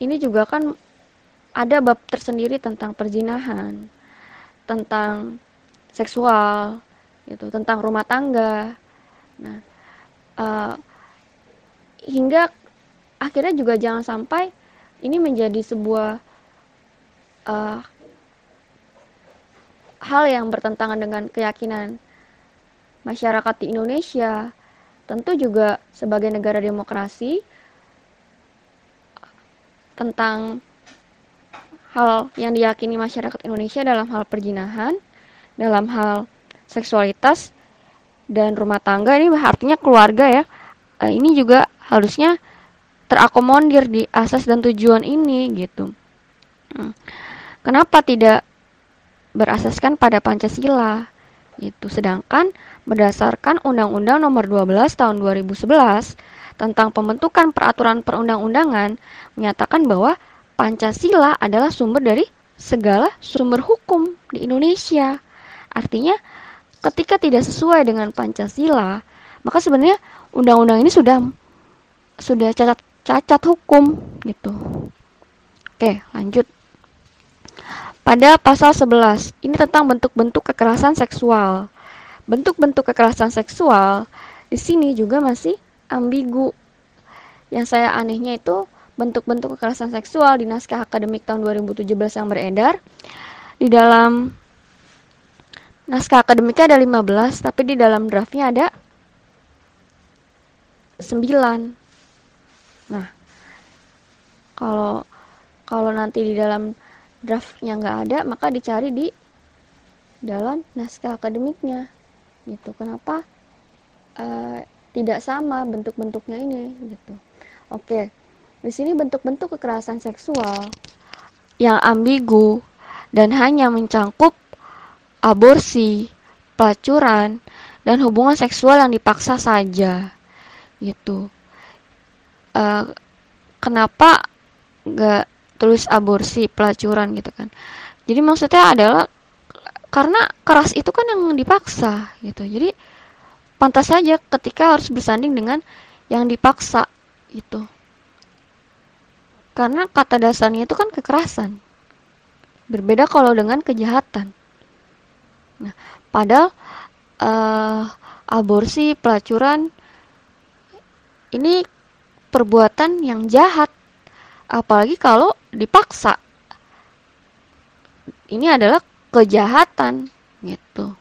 [SPEAKER 5] ini juga kan ada bab tersendiri tentang perzinahan, tentang seksual, gitu, tentang rumah tangga. Nah, uh, hingga akhirnya juga jangan sampai ini menjadi sebuah uh, hal yang bertentangan dengan keyakinan masyarakat di Indonesia, tentu juga sebagai negara demokrasi tentang hal yang diyakini masyarakat Indonesia dalam hal perjinahan, dalam hal seksualitas dan rumah tangga ini artinya keluarga ya. Eh, ini juga harusnya terakomodir di asas dan tujuan ini gitu. Hmm. Kenapa tidak berasaskan pada Pancasila? Itu sedangkan berdasarkan Undang-Undang Nomor 12 Tahun 2011 tentang pembentukan peraturan perundang-undangan menyatakan bahwa Pancasila adalah sumber dari segala sumber hukum di Indonesia. Artinya ketika tidak sesuai dengan Pancasila, maka sebenarnya undang-undang ini sudah sudah cacat cacat hukum gitu. Oke, lanjut. Pada pasal 11, ini tentang bentuk-bentuk kekerasan seksual. Bentuk-bentuk kekerasan seksual di sini juga masih ambigu. Yang saya anehnya itu bentuk-bentuk kekerasan seksual di naskah akademik tahun 2017 yang beredar. Di dalam naskah akademiknya ada 15, tapi di dalam draftnya ada 9. Nah, kalau kalau nanti di dalam draftnya nggak ada maka dicari di dalam naskah akademiknya. Gitu. Kenapa uh, tidak sama bentuk-bentuknya ini? Gitu. Oke di sini bentuk-bentuk kekerasan seksual yang ambigu dan hanya mencangkup aborsi pelacuran dan hubungan seksual yang dipaksa saja gitu. Uh, kenapa nggak tulis aborsi pelacuran gitu kan? Jadi maksudnya adalah karena keras itu kan yang dipaksa gitu. Jadi pantas saja ketika harus bersanding dengan yang dipaksa itu karena kata dasarnya itu kan kekerasan. Berbeda kalau dengan kejahatan. Nah padahal uh, aborsi pelacuran ini perbuatan yang jahat. Apalagi kalau dipaksa. Ini adalah kejahatan gitu.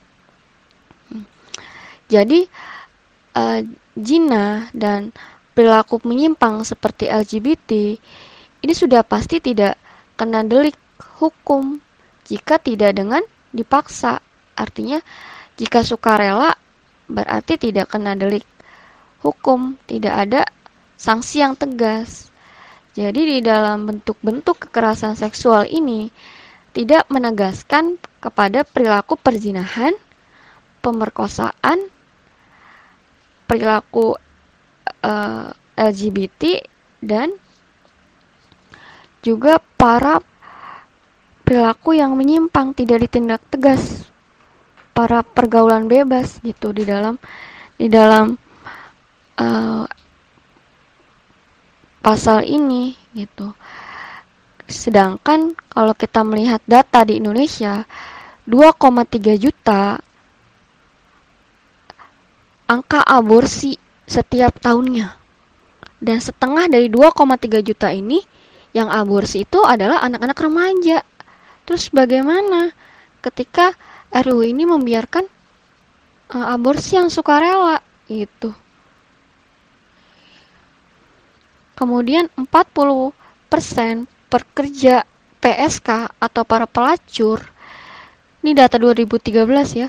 [SPEAKER 5] Jadi uh, jina dan perilaku menyimpang seperti LGBT ini sudah pasti tidak kena delik hukum. Jika tidak dengan dipaksa artinya jika sukarela berarti tidak kena delik hukum. Tidak ada sanksi yang tegas. Jadi di dalam bentuk-bentuk kekerasan seksual ini tidak menegaskan kepada perilaku perzinahan, pemerkosaan, perilaku uh, eh, LGBT dan juga para perilaku yang menyimpang tidak ditindak tegas para pergaulan bebas gitu di dalam di dalam uh, pasal ini gitu. Sedangkan kalau kita melihat data di Indonesia 2,3 juta angka aborsi setiap tahunnya. Dan setengah dari 2,3 juta ini yang aborsi itu adalah anak-anak remaja. Terus bagaimana ketika RUU ini membiarkan uh, aborsi yang sukarela gitu. Kemudian 40% pekerja PSK atau para pelacur ini data 2013 ya.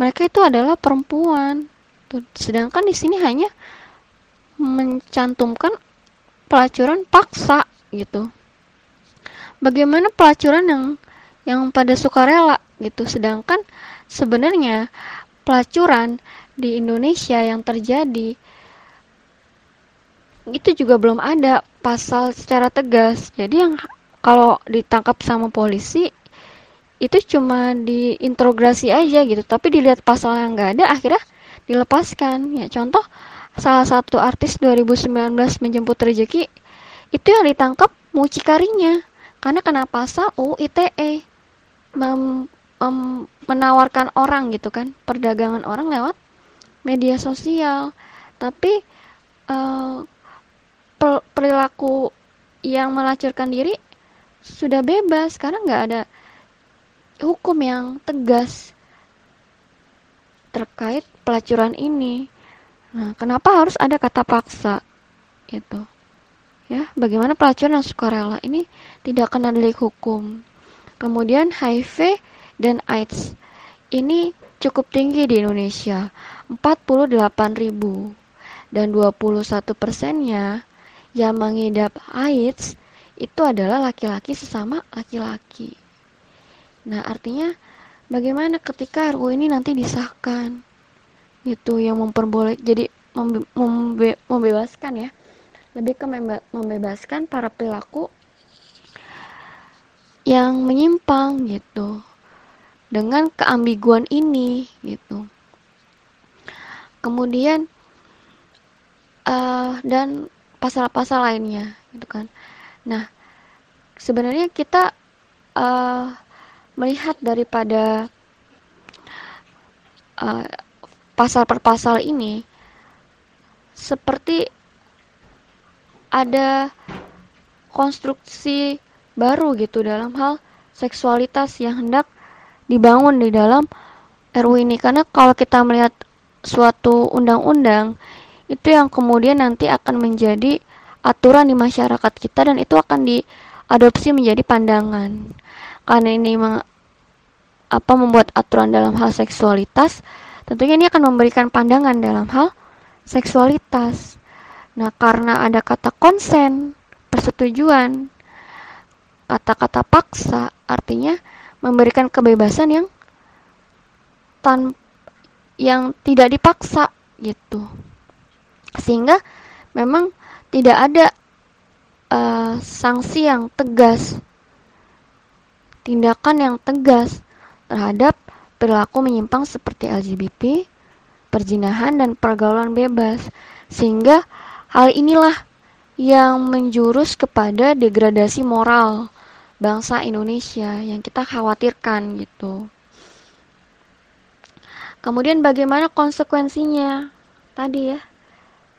[SPEAKER 5] Mereka itu adalah perempuan. Sedangkan di sini hanya mencantumkan pelacuran paksa gitu. Bagaimana pelacuran yang yang pada sukarela gitu. Sedangkan sebenarnya pelacuran di Indonesia yang terjadi itu juga belum ada pasal secara tegas. Jadi yang kalau ditangkap sama polisi itu cuma diintrogasi aja gitu, tapi dilihat pasal yang nggak ada akhirnya dilepaskan. Ya contoh salah satu artis 2019 menjemput rezeki itu yang ditangkap mucikarinya karena kena pasal UITE mem, mem, menawarkan orang gitu kan perdagangan orang lewat media sosial tapi uh, perilaku yang melacurkan diri sudah bebas karena nggak ada hukum yang tegas terkait pelacuran ini. Nah, kenapa harus ada kata paksa? Itu. Ya, bagaimana pelacuran yang sukarela ini tidak kena delik hukum. Kemudian HIV dan AIDS ini cukup tinggi di Indonesia, 48 ribu. Dan 21 persennya yang mengidap AIDS itu adalah laki-laki sesama laki-laki. Nah, artinya bagaimana ketika RUU ini nanti disahkan? Itu yang memperboleh jadi membe, membe, membebaskan ya. Lebih ke membebaskan para pelaku yang menyimpang gitu. Dengan keambiguan ini gitu. Kemudian uh, dan pasal-pasal lainnya gitu kan nah sebenarnya kita uh, melihat daripada uh, pasal per pasal ini seperti ada konstruksi baru gitu dalam hal seksualitas yang hendak dibangun di dalam RU ini. Karena kalau kita melihat suatu undang-undang itu yang kemudian nanti akan menjadi aturan di masyarakat kita dan itu akan diadopsi menjadi pandangan. Karena ini meng, apa membuat aturan dalam hal seksualitas tentunya ini akan memberikan pandangan dalam hal seksualitas nah karena ada kata konsen persetujuan kata-kata paksa artinya memberikan kebebasan yang tan yang tidak dipaksa gitu sehingga memang tidak ada uh, sanksi yang tegas tindakan yang tegas terhadap perilaku menyimpang seperti LGBT, perjinahan dan pergaulan bebas. Sehingga hal inilah yang menjurus kepada degradasi moral bangsa Indonesia yang kita khawatirkan gitu. Kemudian bagaimana konsekuensinya? Tadi ya,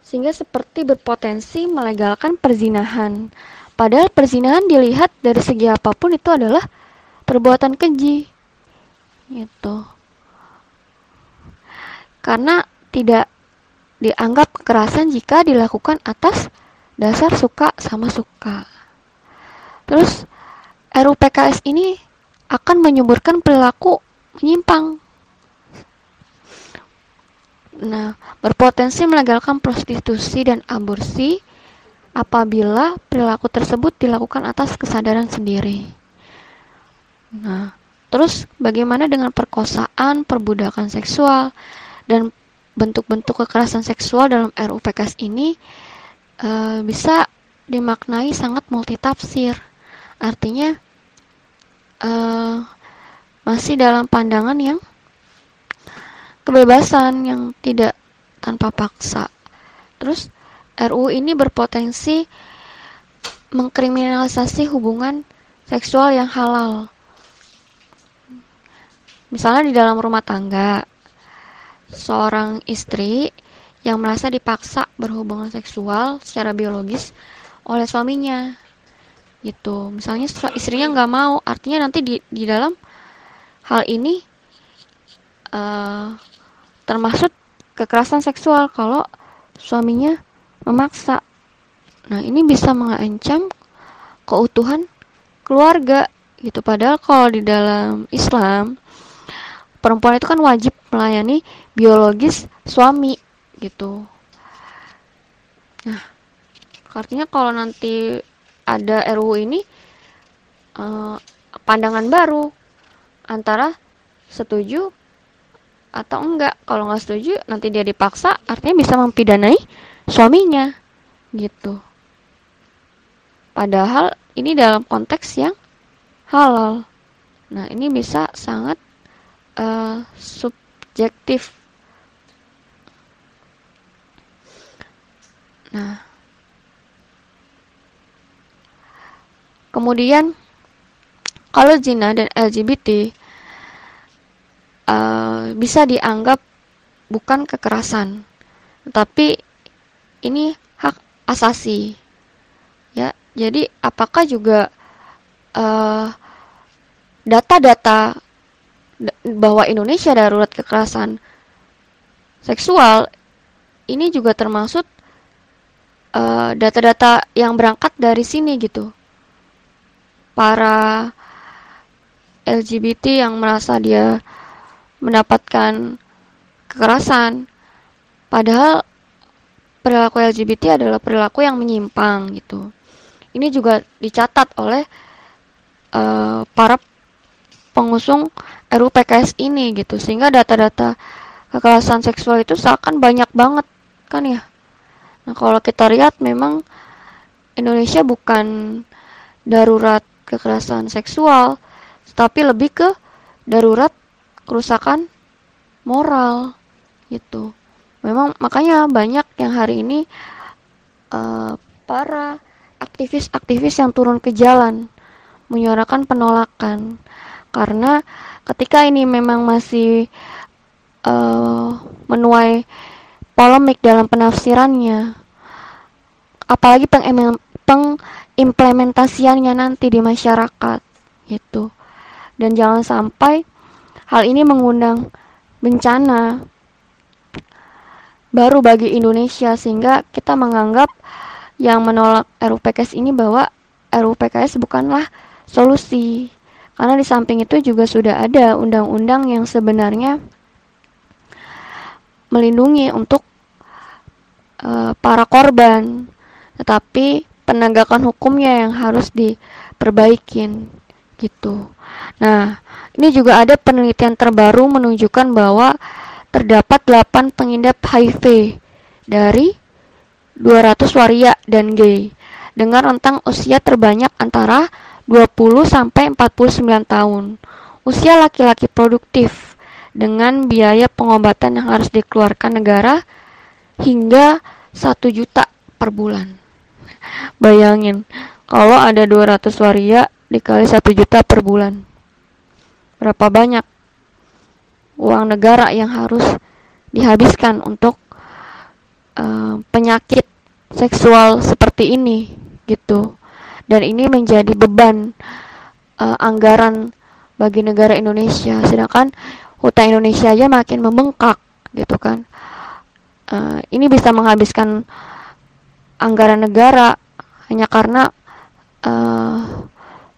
[SPEAKER 5] sehingga seperti berpotensi melegalkan perzinahan. Padahal perzinahan dilihat dari segi apa pun itu adalah perbuatan keji. Gitu. Karena tidak dianggap kekerasan jika dilakukan atas dasar suka sama suka. Terus RUPKS ini akan menyuburkan perilaku menyimpang Nah, berpotensi melegalkan prostitusi dan aborsi apabila perilaku tersebut dilakukan atas kesadaran sendiri. Nah, Terus bagaimana dengan perkosaan, perbudakan seksual dan bentuk-bentuk kekerasan seksual dalam RUU PKS ini e, bisa dimaknai sangat multitafsir. Artinya e, masih dalam pandangan yang kebebasan yang tidak tanpa paksa. Terus RUU ini berpotensi mengkriminalisasi hubungan seksual yang halal Misalnya di dalam rumah tangga, seorang istri yang merasa dipaksa berhubungan seksual secara biologis oleh suaminya. Gitu. Misalnya istrinya nggak mau artinya nanti di di dalam hal ini uh, termasuk kekerasan seksual kalau suaminya memaksa. Nah ini bisa mengancam keutuhan keluarga gitu. Padahal kalau di dalam Islam perempuan itu kan wajib melayani biologis suami gitu. Nah, artinya kalau nanti ada RUU ini eh, pandangan baru antara setuju atau enggak. Kalau nggak setuju, nanti dia dipaksa, artinya bisa mempidanai suaminya gitu. Padahal ini dalam konteks yang halal. Nah, ini bisa sangat uh, subjektif. Nah, kemudian kalau zina dan LGBT uh, eh, bisa dianggap bukan kekerasan, tapi ini hak asasi. Ya, jadi apakah juga uh, data-data bahwa Indonesia darurat kekerasan seksual ini juga termasuk eh, data-data uh, yang berangkat dari sini gitu. Para LGBT yang merasa dia mendapatkan kekerasan, padahal perilaku LGBT adalah perilaku yang menyimpang gitu. Ini juga dicatat oleh uh, para pengusung RUU PKS ini gitu sehingga data-data kekerasan seksual itu seakan banyak banget kan ya nah kalau kita lihat memang Indonesia bukan darurat kekerasan seksual tapi lebih ke darurat kerusakan moral gitu. Memang makanya banyak yang hari ini uh, para aktivis-aktivis yang turun ke jalan menyuarakan penolakan. Karena ketika ini memang masih uh, menuai polemik dalam penafsirannya apalagi pengimplementasiannya nanti di masyarakat gitu. Dan jangan sampai hal ini mengundang bencana baru bagi Indonesia sehingga kita menganggap yang menolak RUPKS ini bahwa RUPKS bukanlah solusi. Karena di samping itu juga sudah ada undang-undang yang sebenarnya melindungi untuk uh, para korban, tetapi penegakan hukumnya yang harus diperbaikin gitu. Nah, ini juga ada penelitian terbaru menunjukkan bahwa terdapat 8 pengidap HIV dari 200 waria dan gay dengan rentang usia terbanyak antara 20 sampai 49 tahun. Usia laki-laki produktif dengan biaya pengobatan yang harus dikeluarkan negara hingga 1 juta per bulan. Bayangin, kalau ada 200 waria dikali 1 juta per bulan. Berapa banyak uang negara yang harus dihabiskan untuk uh, penyakit seksual seperti ini gitu dan ini menjadi beban uh, anggaran bagi negara Indonesia sedangkan hutang Indonesia aja makin membengkak gitu kan. Uh, ini bisa menghabiskan anggaran negara hanya karena uh,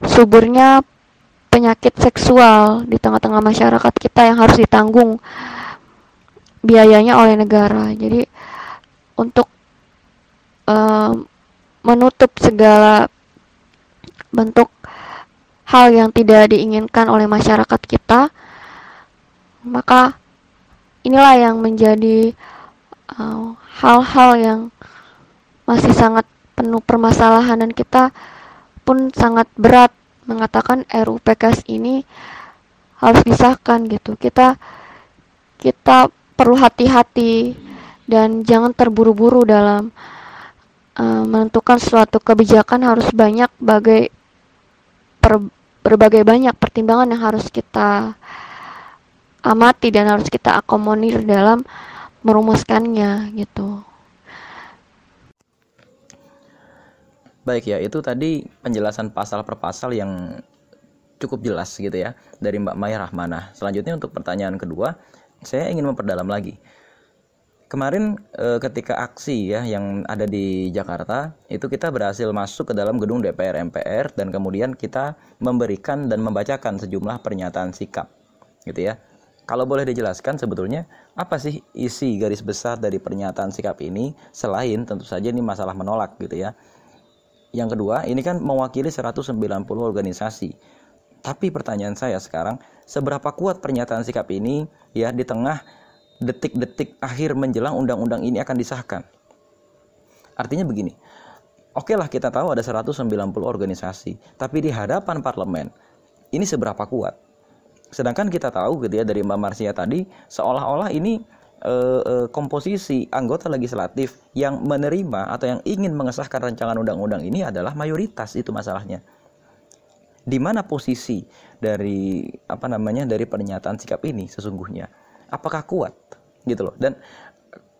[SPEAKER 5] suburnya penyakit seksual di tengah-tengah masyarakat kita yang harus ditanggung biayanya oleh negara. Jadi untuk uh, menutup segala bentuk hal yang tidak diinginkan oleh masyarakat kita, maka inilah yang menjadi uh, hal-hal uh, yang masih sangat penuh permasalahan dan kita pun sangat berat mengatakan RUU PKS ini harus disahkan gitu. Kita kita perlu hati-hati dan jangan terburu-buru dalam uh, menentukan suatu kebijakan harus banyak bagai per, berbagai banyak pertimbangan yang harus kita amati dan harus kita akomodir dalam merumuskannya gitu.
[SPEAKER 1] Baik ya, itu tadi penjelasan pasal per pasal yang cukup jelas gitu ya dari Mbak Maya Rahmana. Selanjutnya untuk pertanyaan kedua, saya ingin memperdalam lagi. Kemarin e, ketika aksi ya yang ada di Jakarta, itu kita berhasil masuk ke dalam gedung DPR MPR dan kemudian kita memberikan dan membacakan sejumlah pernyataan sikap gitu ya. Kalau boleh dijelaskan sebetulnya apa sih isi garis besar dari pernyataan sikap ini selain tentu saja ini masalah menolak gitu ya. Yang kedua, ini kan mewakili 190 organisasi. Tapi pertanyaan saya sekarang, seberapa kuat pernyataan sikap ini ya di tengah detik-detik akhir menjelang undang-undang ini akan disahkan? Artinya begini, oke okay lah kita tahu ada 190 organisasi, tapi di hadapan parlemen, ini seberapa kuat? Sedangkan kita tahu gitu ya dari Mbak Marsia tadi seolah-olah ini e, e, komposisi anggota legislatif yang menerima atau yang ingin mengesahkan rancangan undang-undang ini adalah mayoritas itu masalahnya. Di mana posisi dari apa namanya dari pernyataan sikap ini sesungguhnya? Apakah kuat gitu loh? Dan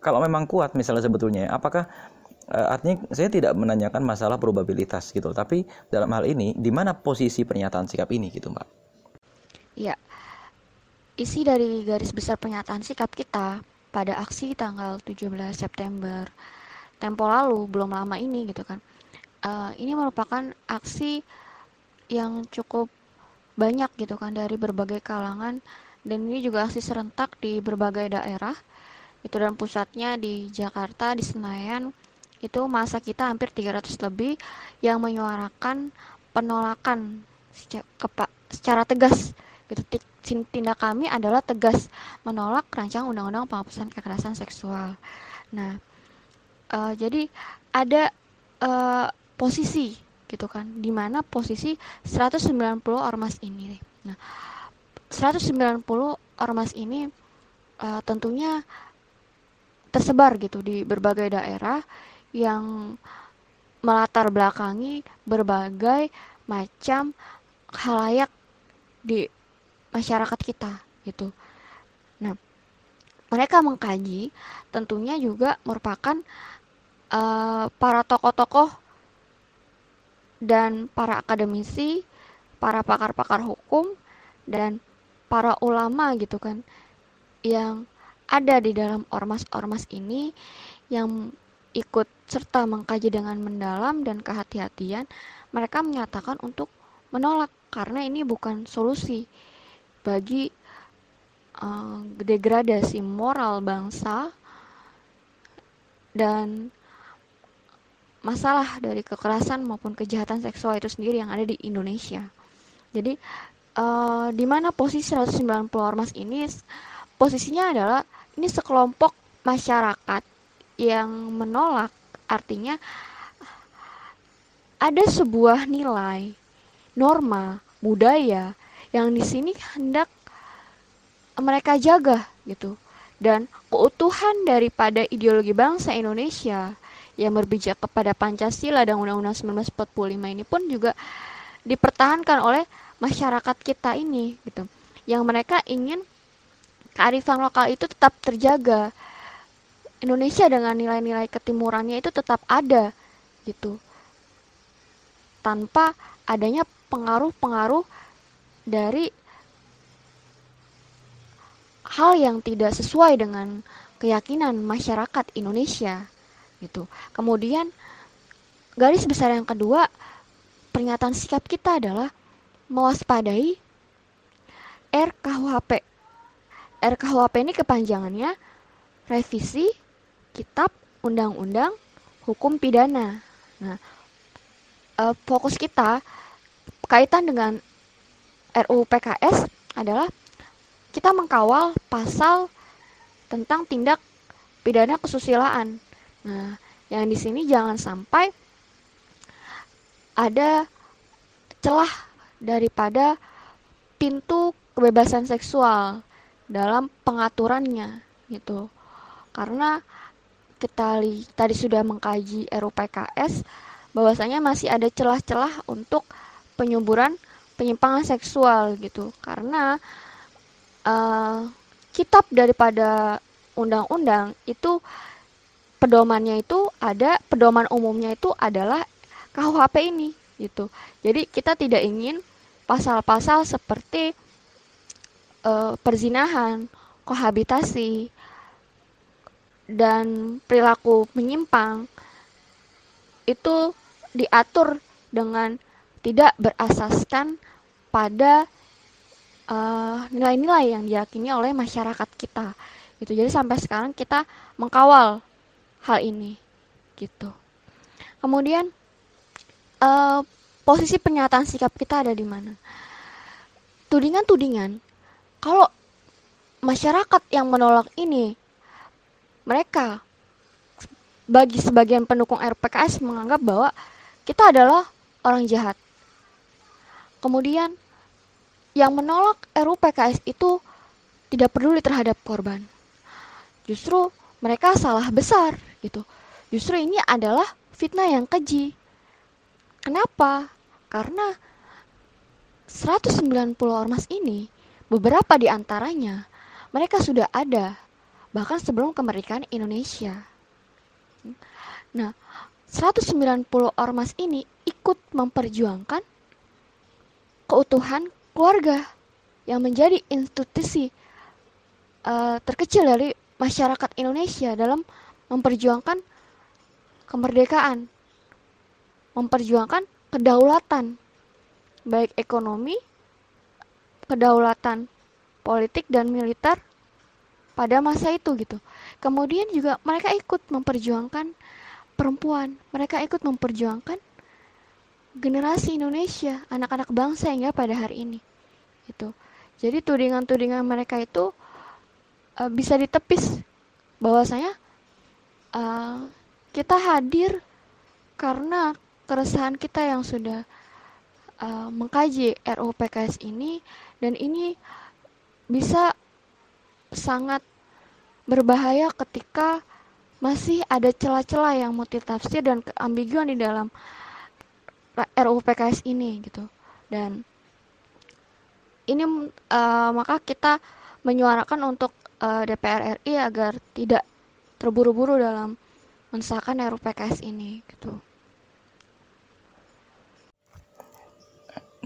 [SPEAKER 1] kalau memang kuat misalnya sebetulnya apakah e, artinya saya tidak menanyakan masalah probabilitas gitu, tapi dalam hal ini di mana posisi pernyataan sikap ini gitu, Mbak?
[SPEAKER 5] Ya, Isi dari garis besar pernyataan sikap kita pada aksi tanggal 17 September tempo lalu belum lama ini gitu kan. Uh, ini merupakan aksi yang cukup banyak gitu kan dari berbagai kalangan dan ini juga aksi serentak di berbagai daerah itu dan pusatnya di Jakarta di Senayan itu masa kita hampir 300 lebih yang menyuarakan penolakan secara, tegas gitu tindak kami adalah tegas menolak rancangan undang-undang penghapusan kekerasan seksual. Nah, uh, jadi ada uh, posisi gitu kan, di mana posisi 190 ormas ini. Nah, 190 ormas ini uh, tentunya tersebar gitu di berbagai daerah yang melatar belakangi berbagai macam halayak di masyarakat kita gitu. Nah, mereka mengkaji tentunya juga merupakan uh, para tokoh-tokoh dan para akademisi, para pakar-pakar hukum dan para ulama gitu kan yang ada di dalam ormas-ormas ini yang ikut serta mengkaji dengan mendalam dan kehati-hatian mereka menyatakan untuk menolak karena ini bukan solusi bagi uh, degradasi moral bangsa dan masalah dari kekerasan maupun kejahatan seksual itu sendiri yang ada di Indonesia. Jadi uh, di mana posisi 190 ormas ini posisinya adalah ini sekelompok masyarakat yang menolak artinya ada sebuah nilai norma budaya yang di sini hendak mereka jaga gitu. Dan keutuhan daripada ideologi bangsa Indonesia yang berbijak kepada Pancasila dan Undang-Undang 1945 ini pun juga dipertahankan oleh masyarakat kita ini gitu. Yang mereka ingin kearifan lokal itu tetap terjaga. Indonesia dengan nilai-nilai ketimurannya itu tetap ada gitu. Tanpa adanya pengaruh-pengaruh dari hal yang tidak sesuai dengan keyakinan masyarakat Indonesia gitu. Kemudian garis besar yang kedua pernyataan sikap kita adalah mewaspadai RKUHP. RKUHP ini kepanjangannya revisi kitab undang-undang hukum pidana. Nah, eh, fokus kita kaitan dengan RUU PKS adalah kita mengkawal pasal tentang tindak pidana kesusilaan. Nah, yang di sini jangan sampai ada celah daripada pintu kebebasan seksual dalam pengaturannya gitu. Karena kita li, tadi sudah mengkaji RUPKS bahwasanya masih ada celah-celah untuk penyuburan penyimpangan seksual gitu. Karena uh, kitab daripada undang-undang itu pedomannya itu ada pedoman umumnya itu adalah KUHP ini gitu. Jadi kita tidak ingin pasal-pasal seperti uh, perzinahan, kohabitasi dan perilaku menyimpang itu diatur dengan tidak berasaskan pada eh, nilai-nilai uh, yang diyakini oleh masyarakat kita gitu. Jadi sampai sekarang kita mengkawal hal ini gitu. Kemudian uh, posisi pernyataan sikap kita ada di mana? Tudingan-tudingan kalau masyarakat yang menolak ini mereka bagi sebagian pendukung RPKS menganggap bahwa kita adalah orang jahat kemudian yang menolak RUU PKS itu tidak peduli terhadap korban justru mereka salah besar gitu. Justru ini adalah fitnah yang keji. Kenapa? Karena 190 ormas ini beberapa di antaranya mereka sudah ada bahkan sebelum kemerdekaan Indonesia. Nah, 190 ormas ini ikut memperjuangkan keutuhan keluarga yang menjadi institusi uh, terkecil dari masyarakat Indonesia dalam memperjuangkan kemerdekaan, memperjuangkan kedaulatan, baik ekonomi, kedaulatan politik dan militer pada masa itu gitu. Kemudian juga mereka ikut memperjuangkan perempuan, mereka ikut memperjuangkan generasi Indonesia, anak-anak bangsa hingga pada hari ini. Gitu. Jadi tudingan-tudingan mereka itu uh, bisa ditepis bahwasanya uh, kita hadir karena keresahan kita yang sudah uh, mengkaji RUU PKS ini dan ini bisa sangat berbahaya ketika masih ada celah-celah yang multitafsir dan keambiguan di dalam RUU PKS ini gitu dan ini uh, maka kita menyuarakan untuk uh, DPR RI agar tidak terburu-buru dalam mensahkan RUU PKS ini gitu.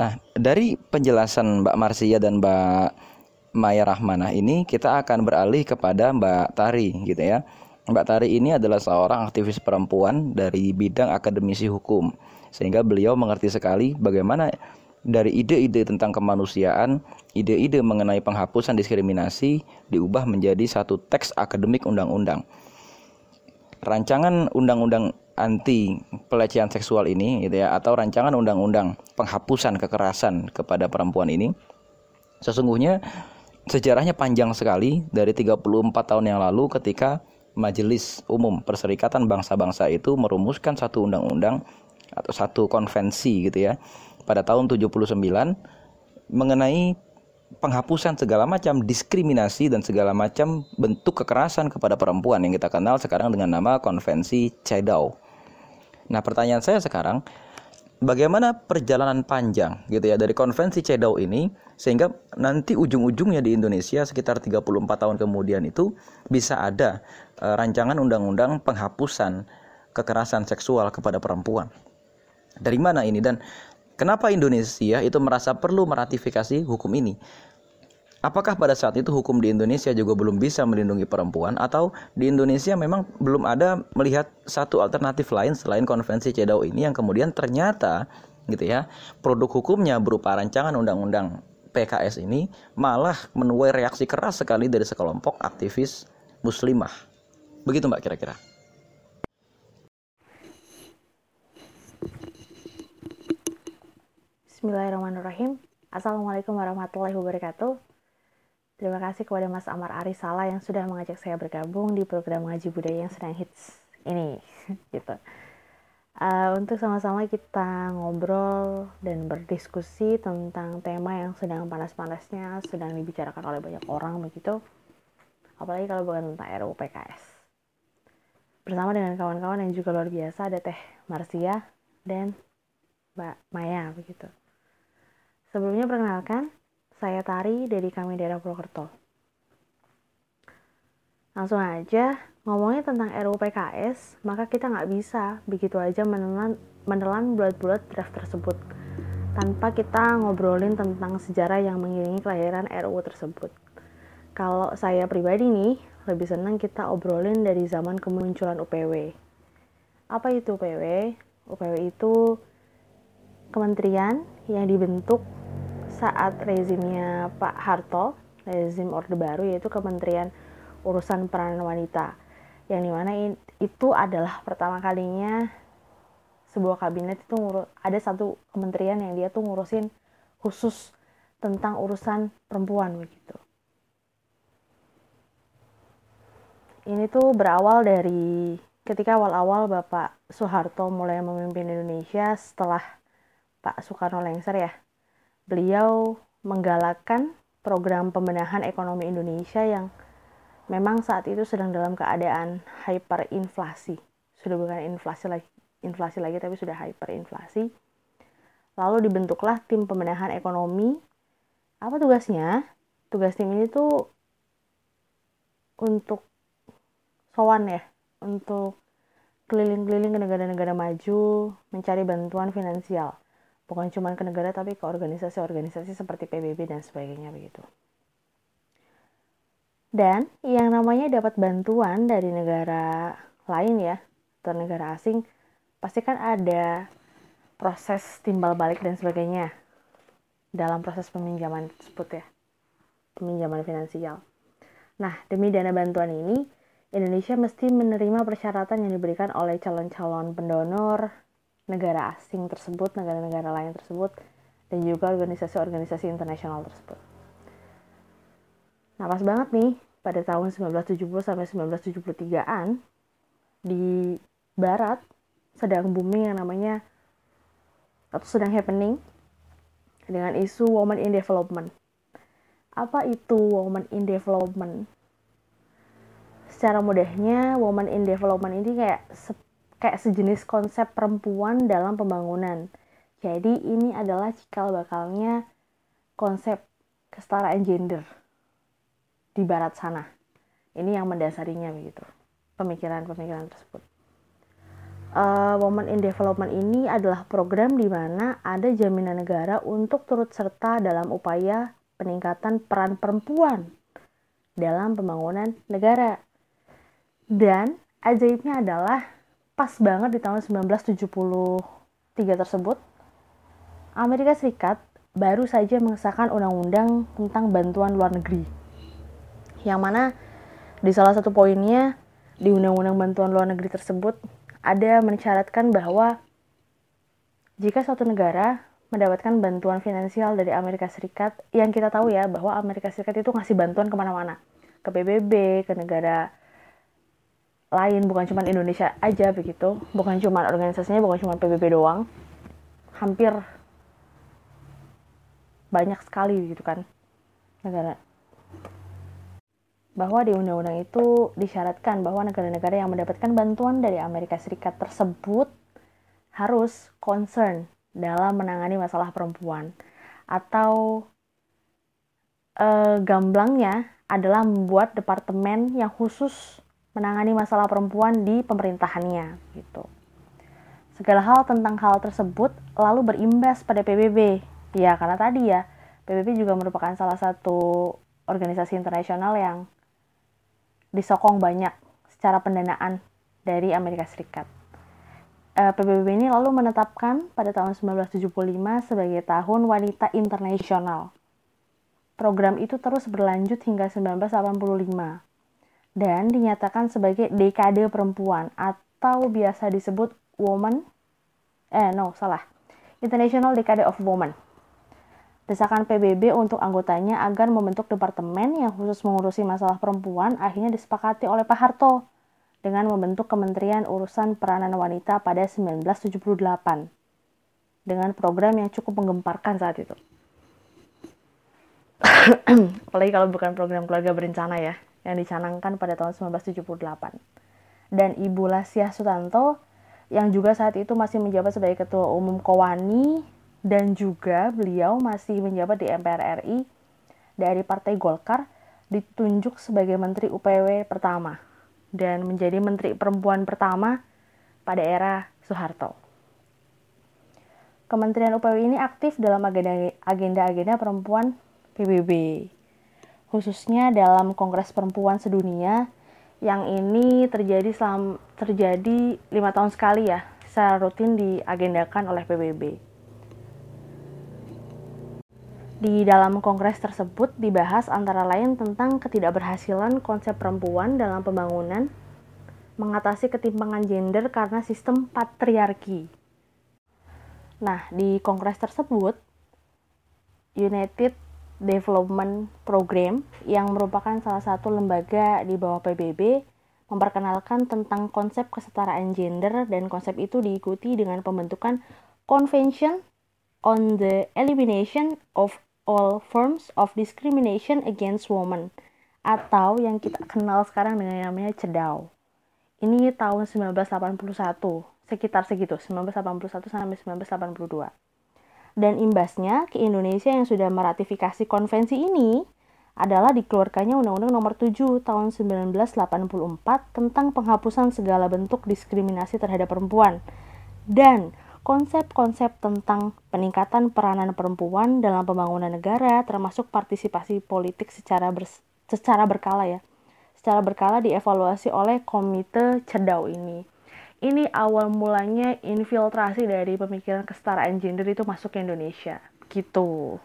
[SPEAKER 1] Nah, dari penjelasan Mbak Marsia dan Mbak Maya Rahmanah ini kita akan beralih kepada Mbak Tari gitu ya. Mbak Tari ini adalah seorang aktivis perempuan dari bidang akademisi hukum sehingga beliau mengerti sekali bagaimana dari ide-ide tentang kemanusiaan, ide-ide mengenai penghapusan diskriminasi diubah menjadi satu teks akademik undang-undang. Rancangan undang-undang anti pelecehan seksual ini gitu ya atau rancangan undang-undang penghapusan kekerasan kepada perempuan ini sesungguhnya sejarahnya panjang sekali dari 34 tahun yang lalu ketika Majelis Umum Perserikatan Bangsa-Bangsa itu merumuskan satu undang-undang atau satu konvensi gitu ya pada tahun 79 mengenai penghapusan segala macam diskriminasi dan segala macam bentuk kekerasan kepada perempuan yang kita kenal sekarang dengan nama konvensi CEDAW. Nah, pertanyaan saya sekarang bagaimana perjalanan panjang gitu ya dari konvensi CEDAW ini sehingga nanti ujung-ujungnya di Indonesia sekitar 34 tahun kemudian itu bisa ada e, rancangan undang-undang penghapusan kekerasan seksual kepada perempuan. Dari mana ini dan Kenapa Indonesia itu merasa perlu meratifikasi hukum ini? Apakah pada saat itu hukum di Indonesia juga belum bisa melindungi perempuan atau di Indonesia memang belum ada melihat satu alternatif lain selain konvensi CEDAW ini yang kemudian ternyata gitu ya produk hukumnya berupa rancangan undang-undang PKS ini malah menuai reaksi keras sekali dari sekelompok aktivis muslimah. Begitu Mbak kira-kira.
[SPEAKER 2] Bismillahirrahmanirrahim.
[SPEAKER 6] Assalamualaikum warahmatullahi wabarakatuh. Terima kasih kepada Mas Amar Arisala yang sudah mengajak saya bergabung di program ngaji budaya yang sedang hits ini, gitu. Uh, untuk sama-sama kita ngobrol dan berdiskusi tentang tema yang sedang panas-panasnya, sedang dibicarakan oleh banyak orang begitu. Apalagi kalau bukan tentang RUU PKS. Bersama dengan kawan-kawan yang juga luar biasa ada Teh Marsia dan Mbak Maya begitu. Sebelumnya perkenalkan, saya Tari dari kami daerah Purwokerto. Langsung aja, ngomongnya tentang RUU PKS, maka kita nggak bisa begitu aja menelan, menelan bulat-bulat draft tersebut tanpa kita ngobrolin tentang sejarah yang mengiringi kelahiran RUU tersebut. Kalau saya pribadi nih, lebih senang kita obrolin dari zaman kemunculan UPW. Apa itu UPW? UPW itu kementerian yang dibentuk saat rezimnya Pak Harto, rezim Orde Baru yaitu Kementerian Urusan Peran Wanita. Yang di mana itu adalah pertama kalinya sebuah kabinet itu ngurus ada satu kementerian yang dia tuh ngurusin khusus tentang urusan perempuan begitu. Ini tuh berawal dari ketika awal-awal Bapak Soeharto mulai memimpin Indonesia setelah Pak Soekarno lengser ya beliau menggalakkan program pembenahan ekonomi Indonesia yang memang saat itu sedang dalam keadaan hyperinflasi. Sudah bukan inflasi lagi, inflasi lagi tapi sudah hyperinflasi. Lalu dibentuklah tim pembenahan ekonomi. Apa tugasnya? Tugas tim ini tuh untuk sowan ya, untuk keliling-keliling ke negara-negara maju, mencari bantuan finansial bukan cuma ke negara tapi ke organisasi-organisasi seperti PBB dan sebagainya begitu. Dan yang namanya dapat bantuan dari negara lain ya, atau negara asing, pasti kan ada proses timbal balik dan sebagainya dalam proses peminjaman tersebut ya, peminjaman finansial. Nah, demi dana bantuan ini, Indonesia mesti menerima persyaratan yang diberikan oleh calon-calon pendonor, negara asing tersebut, negara-negara lain tersebut, dan juga organisasi-organisasi internasional tersebut. Nah, pas banget nih, pada tahun 1970 sampai 1973-an, di barat sedang booming yang namanya atau sedang happening dengan isu woman in development. Apa itu woman in development? Secara mudahnya, woman in development ini kayak kayak sejenis konsep perempuan dalam pembangunan. Jadi ini adalah cikal bakalnya konsep kesetaraan gender di barat sana. Ini yang mendasarinya begitu. Pemikiran-pemikiran tersebut. Uh, Women in Development ini adalah program di mana ada jaminan negara untuk turut serta dalam upaya peningkatan peran perempuan dalam pembangunan negara. Dan ajaibnya adalah pas banget di tahun 1973 tersebut, Amerika Serikat baru saja mengesahkan undang-undang tentang bantuan luar negeri. Yang mana di salah satu poinnya di undang-undang bantuan luar negeri tersebut ada mensyaratkan bahwa jika suatu negara mendapatkan bantuan finansial dari Amerika Serikat, yang kita tahu ya bahwa Amerika Serikat itu ngasih bantuan ke mana-mana, ke PBB, ke negara lain bukan cuma Indonesia aja begitu. Bukan cuma organisasinya bukan cuma PBB doang. Hampir banyak sekali gitu kan negara. Bahwa di undang-undang itu disyaratkan bahwa negara-negara yang mendapatkan bantuan dari Amerika Serikat tersebut harus concern dalam menangani masalah perempuan. Atau e, gamblangnya adalah membuat departemen yang khusus menangani masalah perempuan di pemerintahannya gitu. Segala hal tentang hal tersebut lalu berimbas pada PBB. Ya, karena tadi ya, PBB juga merupakan salah satu organisasi internasional yang disokong banyak secara pendanaan dari Amerika Serikat. Eh, PBB ini lalu menetapkan pada tahun 1975 sebagai Tahun Wanita Internasional. Program itu terus berlanjut hingga 1985 dan dinyatakan sebagai dekade perempuan atau biasa disebut woman eh no salah International Decade of Women Desakan PBB untuk anggotanya agar membentuk departemen yang khusus mengurusi masalah perempuan akhirnya disepakati oleh Pak Harto dengan membentuk Kementerian Urusan Peranan Wanita pada 1978 dengan program yang cukup menggemparkan saat itu. Apalagi kalau bukan program keluarga berencana ya, yang dicanangkan pada tahun 1978. Dan Ibu Lasya Sutanto yang juga saat itu masih menjabat sebagai Ketua Umum Kowani dan juga beliau masih menjabat di MPR RI dari Partai Golkar ditunjuk sebagai Menteri UPW pertama dan menjadi Menteri Perempuan pertama pada era Soeharto. Kementerian UPW ini aktif dalam agenda-agenda perempuan PBB, khususnya dalam Kongres Perempuan Sedunia yang ini terjadi selam, terjadi lima tahun sekali ya, secara rutin diagendakan oleh PBB. Di dalam kongres tersebut dibahas antara lain tentang ketidakberhasilan konsep perempuan dalam pembangunan, mengatasi ketimpangan gender karena sistem patriarki. Nah, di kongres tersebut, United Development Program yang merupakan salah satu lembaga di bawah PBB memperkenalkan tentang konsep kesetaraan gender dan konsep itu diikuti dengan pembentukan Convention on the Elimination of all forms of discrimination against women atau yang kita kenal sekarang dengan namanya CEDAW. Ini tahun 1981, sekitar segitu, 1981 sampai 1982. Dan imbasnya ke Indonesia yang sudah meratifikasi konvensi ini adalah dikeluarkannya Undang-Undang Nomor 7 Tahun 1984 tentang penghapusan segala bentuk diskriminasi terhadap perempuan dan konsep-konsep tentang peningkatan peranan perempuan dalam pembangunan negara termasuk partisipasi politik secara ber, secara berkala ya. Secara berkala dievaluasi oleh komite cedau ini. Ini awal mulanya infiltrasi dari pemikiran kesetaraan gender itu masuk ke Indonesia. Gitu.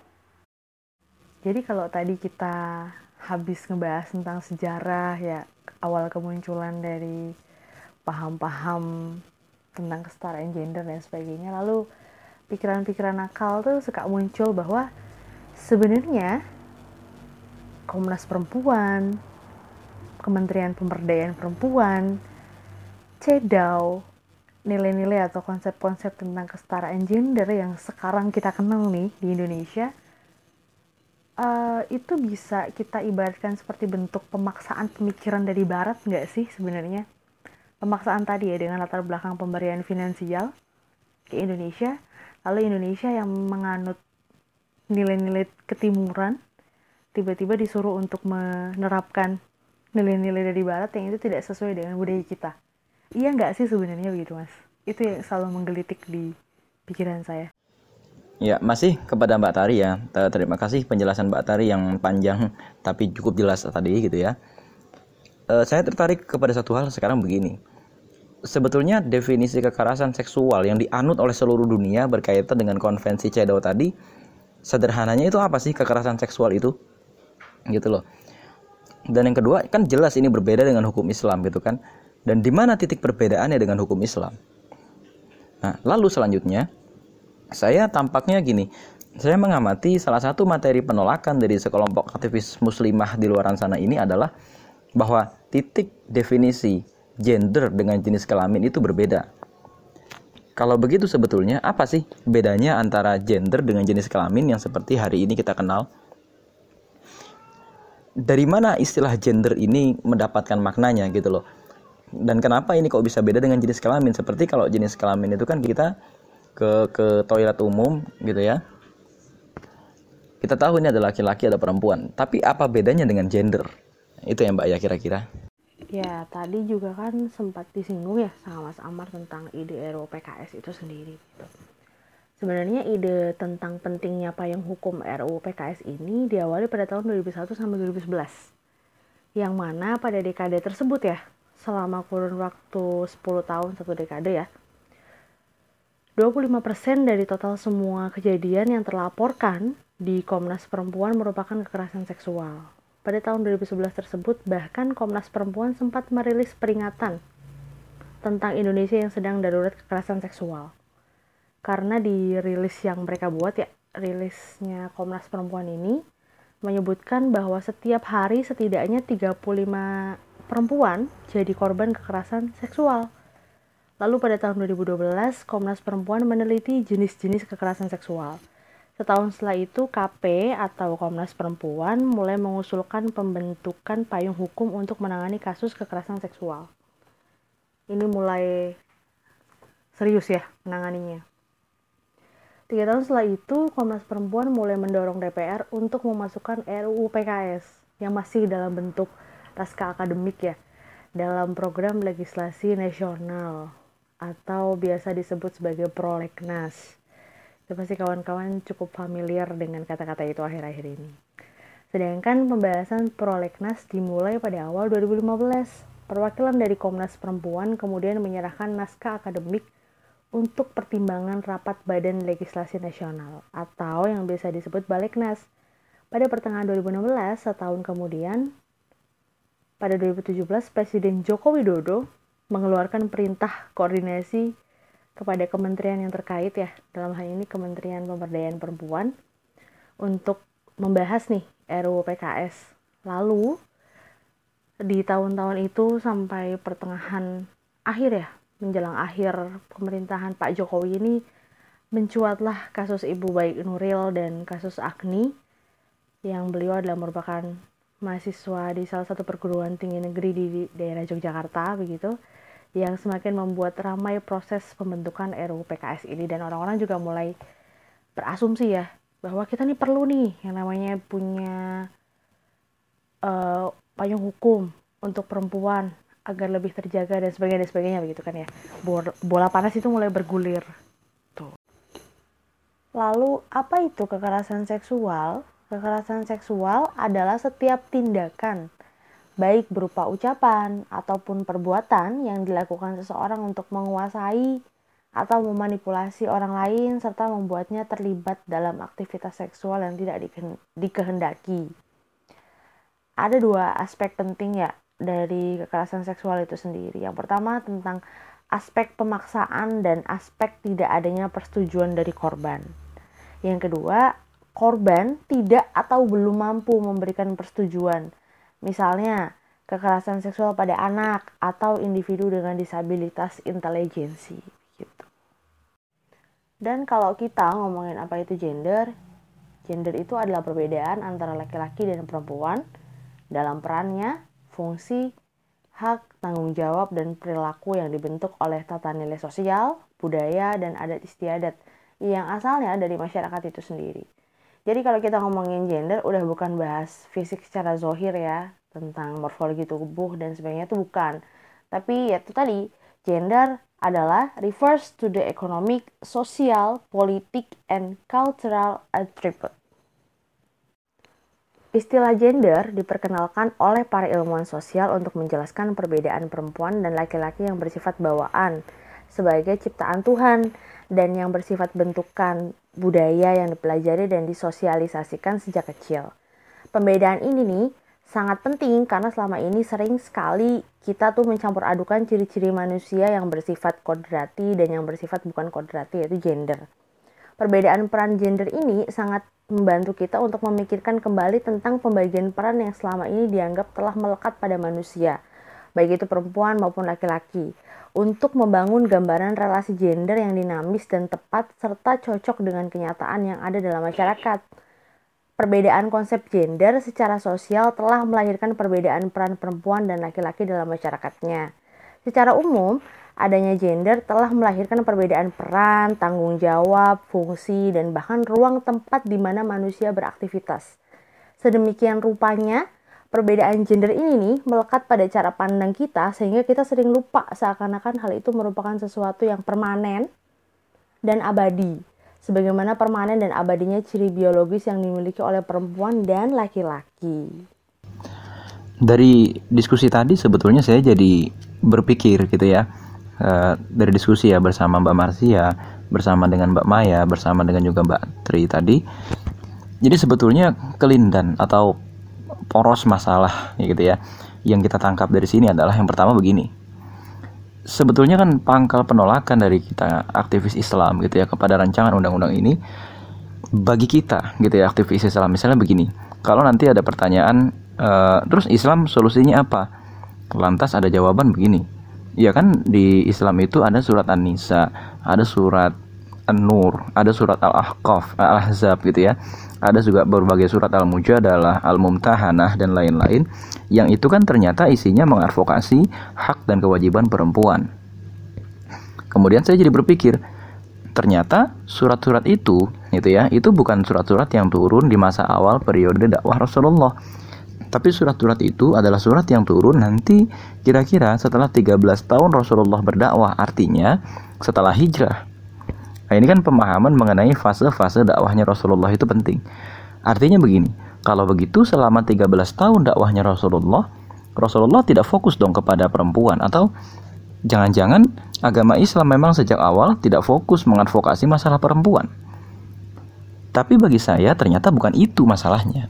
[SPEAKER 6] Jadi kalau tadi kita habis ngebahas tentang sejarah ya awal kemunculan dari paham-paham tentang kesetaraan gender dan sebagainya lalu pikiran-pikiran nakal tuh suka muncul bahwa sebenarnya Komnas Perempuan, Kementerian Pemberdayaan Perempuan, CEDAW, nilai-nilai atau konsep-konsep tentang kesetaraan gender yang sekarang kita kenal nih di Indonesia, uh, itu bisa kita ibaratkan seperti bentuk pemaksaan pemikiran dari Barat nggak sih sebenarnya? pemaksaan tadi ya dengan latar belakang pemberian finansial ke Indonesia, lalu Indonesia yang menganut nilai-nilai ketimuran tiba-tiba disuruh untuk menerapkan nilai-nilai dari barat yang itu tidak sesuai dengan budaya kita. Iya nggak sih sebenarnya begitu mas? Itu yang selalu menggelitik di pikiran saya.
[SPEAKER 1] Ya, masih kepada Mbak Tari ya. Terima kasih penjelasan Mbak Tari yang panjang tapi cukup jelas tadi gitu ya uh, saya tertarik kepada satu hal sekarang begini. Sebetulnya definisi kekerasan seksual yang dianut oleh seluruh dunia berkaitan dengan konvensi CEDAW tadi, sederhananya itu apa sih kekerasan seksual itu? Gitu loh. Dan yang kedua, kan jelas ini berbeda dengan hukum Islam gitu kan. Dan di mana titik perbedaannya dengan hukum Islam? Nah, lalu selanjutnya, saya tampaknya gini, saya mengamati salah satu materi penolakan dari sekelompok aktivis muslimah di luar sana ini adalah bahwa titik definisi gender dengan jenis kelamin itu berbeda. Kalau begitu sebetulnya apa sih bedanya antara gender dengan jenis kelamin yang seperti hari ini kita kenal? Dari mana istilah gender ini mendapatkan maknanya gitu loh. Dan kenapa ini kok bisa beda dengan jenis kelamin? Seperti kalau jenis kelamin itu kan kita ke ke toilet umum gitu ya. Kita tahu ini adalah laki-laki atau perempuan, tapi apa bedanya dengan gender? itu ya mbak ya kira-kira
[SPEAKER 6] ya tadi juga kan sempat disinggung ya sama Mas Amar tentang ide RUU PKS itu sendiri gitu. Sebenarnya ide tentang pentingnya payung hukum RUU PKS ini diawali pada tahun 2001 sampai 2011. Yang mana pada dekade tersebut ya, selama kurun waktu 10 tahun satu dekade ya, 25% dari total semua kejadian yang terlaporkan di Komnas Perempuan merupakan kekerasan seksual. Pada tahun 2011 tersebut, bahkan Komnas Perempuan sempat merilis peringatan tentang Indonesia yang sedang darurat kekerasan seksual. Karena di rilis yang mereka buat ya, rilisnya Komnas Perempuan ini menyebutkan bahwa setiap hari setidaknya 35 perempuan jadi korban kekerasan seksual. Lalu pada tahun 2012, Komnas Perempuan meneliti jenis-jenis kekerasan seksual. Setahun setelah itu, KP atau Komnas Perempuan mulai mengusulkan pembentukan payung hukum untuk menangani kasus kekerasan seksual. Ini mulai serius ya menanganinya. Tiga tahun setelah itu, Komnas Perempuan mulai mendorong DPR untuk memasukkan RUU PKS yang masih dalam bentuk naskah akademik ya dalam program legislasi nasional atau biasa disebut sebagai prolegnas. Itu pasti kawan-kawan cukup familiar dengan kata-kata itu akhir-akhir ini. Sedangkan pembahasan prolegnas dimulai pada awal 2015. Perwakilan dari Komnas Perempuan kemudian menyerahkan naskah akademik untuk pertimbangan rapat Badan Legislasi Nasional atau yang biasa disebut Balegnas. Pada pertengahan 2016, setahun kemudian, pada 2017 Presiden Joko Widodo mengeluarkan perintah koordinasi kepada kementerian yang terkait ya dalam hal ini Kementerian Pemberdayaan Perempuan untuk membahas nih RUU PKS. Lalu di tahun-tahun itu sampai pertengahan akhir ya menjelang akhir pemerintahan Pak Jokowi ini mencuatlah kasus Ibu Baik Nuril dan kasus Agni yang beliau adalah merupakan mahasiswa di salah satu perguruan tinggi negeri di daerah Yogyakarta begitu yang semakin membuat ramai proses pembentukan RUU PKS ini. Dan orang-orang juga mulai berasumsi ya bahwa kita nih perlu nih yang namanya punya uh, payung hukum untuk perempuan agar lebih terjaga dan sebagainya dan sebagainya begitu kan ya. Bola panas itu mulai bergulir. Tuh. Lalu apa itu kekerasan seksual kekerasan seksual adalah setiap tindakan baik berupa ucapan ataupun perbuatan yang dilakukan seseorang untuk menguasai atau memanipulasi orang lain serta membuatnya terlibat dalam aktivitas seksual yang tidak dikehendaki. Ada dua aspek penting ya dari kekerasan seksual itu sendiri. Yang pertama tentang aspek pemaksaan dan aspek tidak adanya persetujuan dari korban. Yang kedua, korban tidak atau belum mampu memberikan persetujuan Misalnya, kekerasan seksual pada anak atau individu dengan disabilitas intelijensi gitu. Dan kalau kita ngomongin apa itu gender, gender itu adalah perbedaan antara laki-laki dan perempuan dalam perannya, fungsi, hak, tanggung jawab, dan perilaku yang dibentuk oleh tata nilai sosial, budaya, dan adat istiadat yang asalnya dari masyarakat itu sendiri. Jadi kalau kita ngomongin gender udah bukan bahas fisik secara zohir ya tentang morfologi tubuh dan sebagainya itu bukan. Tapi ya itu tadi gender adalah refers to the economic, social, politik, and cultural attribute. Istilah gender diperkenalkan oleh para ilmuwan sosial untuk menjelaskan perbedaan perempuan dan laki-laki yang bersifat bawaan sebagai ciptaan Tuhan dan yang bersifat bentukan budaya yang dipelajari dan disosialisasikan sejak kecil. Pembedaan ini nih sangat penting karena selama ini sering sekali kita tuh mencampur adukan ciri-ciri manusia yang bersifat kodrati dan yang bersifat bukan kodrati yaitu gender. Perbedaan peran gender ini sangat membantu kita untuk memikirkan kembali tentang pembagian peran yang selama ini dianggap telah melekat pada manusia, baik itu perempuan maupun laki-laki untuk membangun gambaran relasi gender yang dinamis dan tepat serta cocok dengan kenyataan yang ada dalam masyarakat. Perbedaan konsep gender secara sosial telah melahirkan perbedaan peran perempuan dan laki-laki dalam masyarakatnya. Secara umum, adanya gender telah melahirkan perbedaan peran, tanggung jawab, fungsi, dan bahkan ruang tempat di mana manusia beraktivitas. Sedemikian rupanya, perbedaan gender ini nih melekat pada cara pandang kita sehingga kita sering lupa seakan-akan hal itu merupakan sesuatu yang permanen dan abadi. Sebagaimana permanen dan abadinya ciri biologis yang dimiliki oleh perempuan dan laki-laki.
[SPEAKER 1] Dari diskusi tadi sebetulnya saya jadi berpikir gitu ya. Uh, dari diskusi ya bersama Mbak Marsia, bersama dengan Mbak Maya, bersama dengan juga Mbak Tri tadi. Jadi sebetulnya kelindan atau poros masalah ya gitu ya yang kita tangkap dari sini adalah yang pertama begini. Sebetulnya kan pangkal penolakan dari kita aktivis Islam gitu ya kepada rancangan undang-undang ini bagi kita gitu ya aktivis Islam. Misalnya begini kalau nanti ada pertanyaan uh, terus Islam solusinya apa? Lantas ada jawaban begini. Ya kan di Islam itu ada surat An-Nisa ada surat An-Nur ada surat Al-Ahqaf Al-Ahzab gitu ya. Ada juga berbagai surat Al-Mujadalah Al-Mumtahanah dan lain-lain. Yang itu kan ternyata isinya mengadvokasi hak dan kewajiban perempuan. Kemudian saya jadi berpikir ternyata surat-surat itu gitu ya itu bukan surat-surat yang turun di masa awal periode dakwah Rasulullah. Tapi surat-surat itu adalah surat yang turun nanti kira-kira setelah 13 tahun Rasulullah berdakwah. Artinya setelah hijrah nah ini kan pemahaman mengenai fase-fase dakwahnya Rasulullah itu penting artinya begini kalau begitu selama 13 tahun dakwahnya Rasulullah Rasulullah tidak fokus dong kepada perempuan atau Jangan-jangan agama Islam memang sejak awal tidak fokus mengadvokasi masalah perempuan. Tapi bagi saya ternyata bukan itu masalahnya.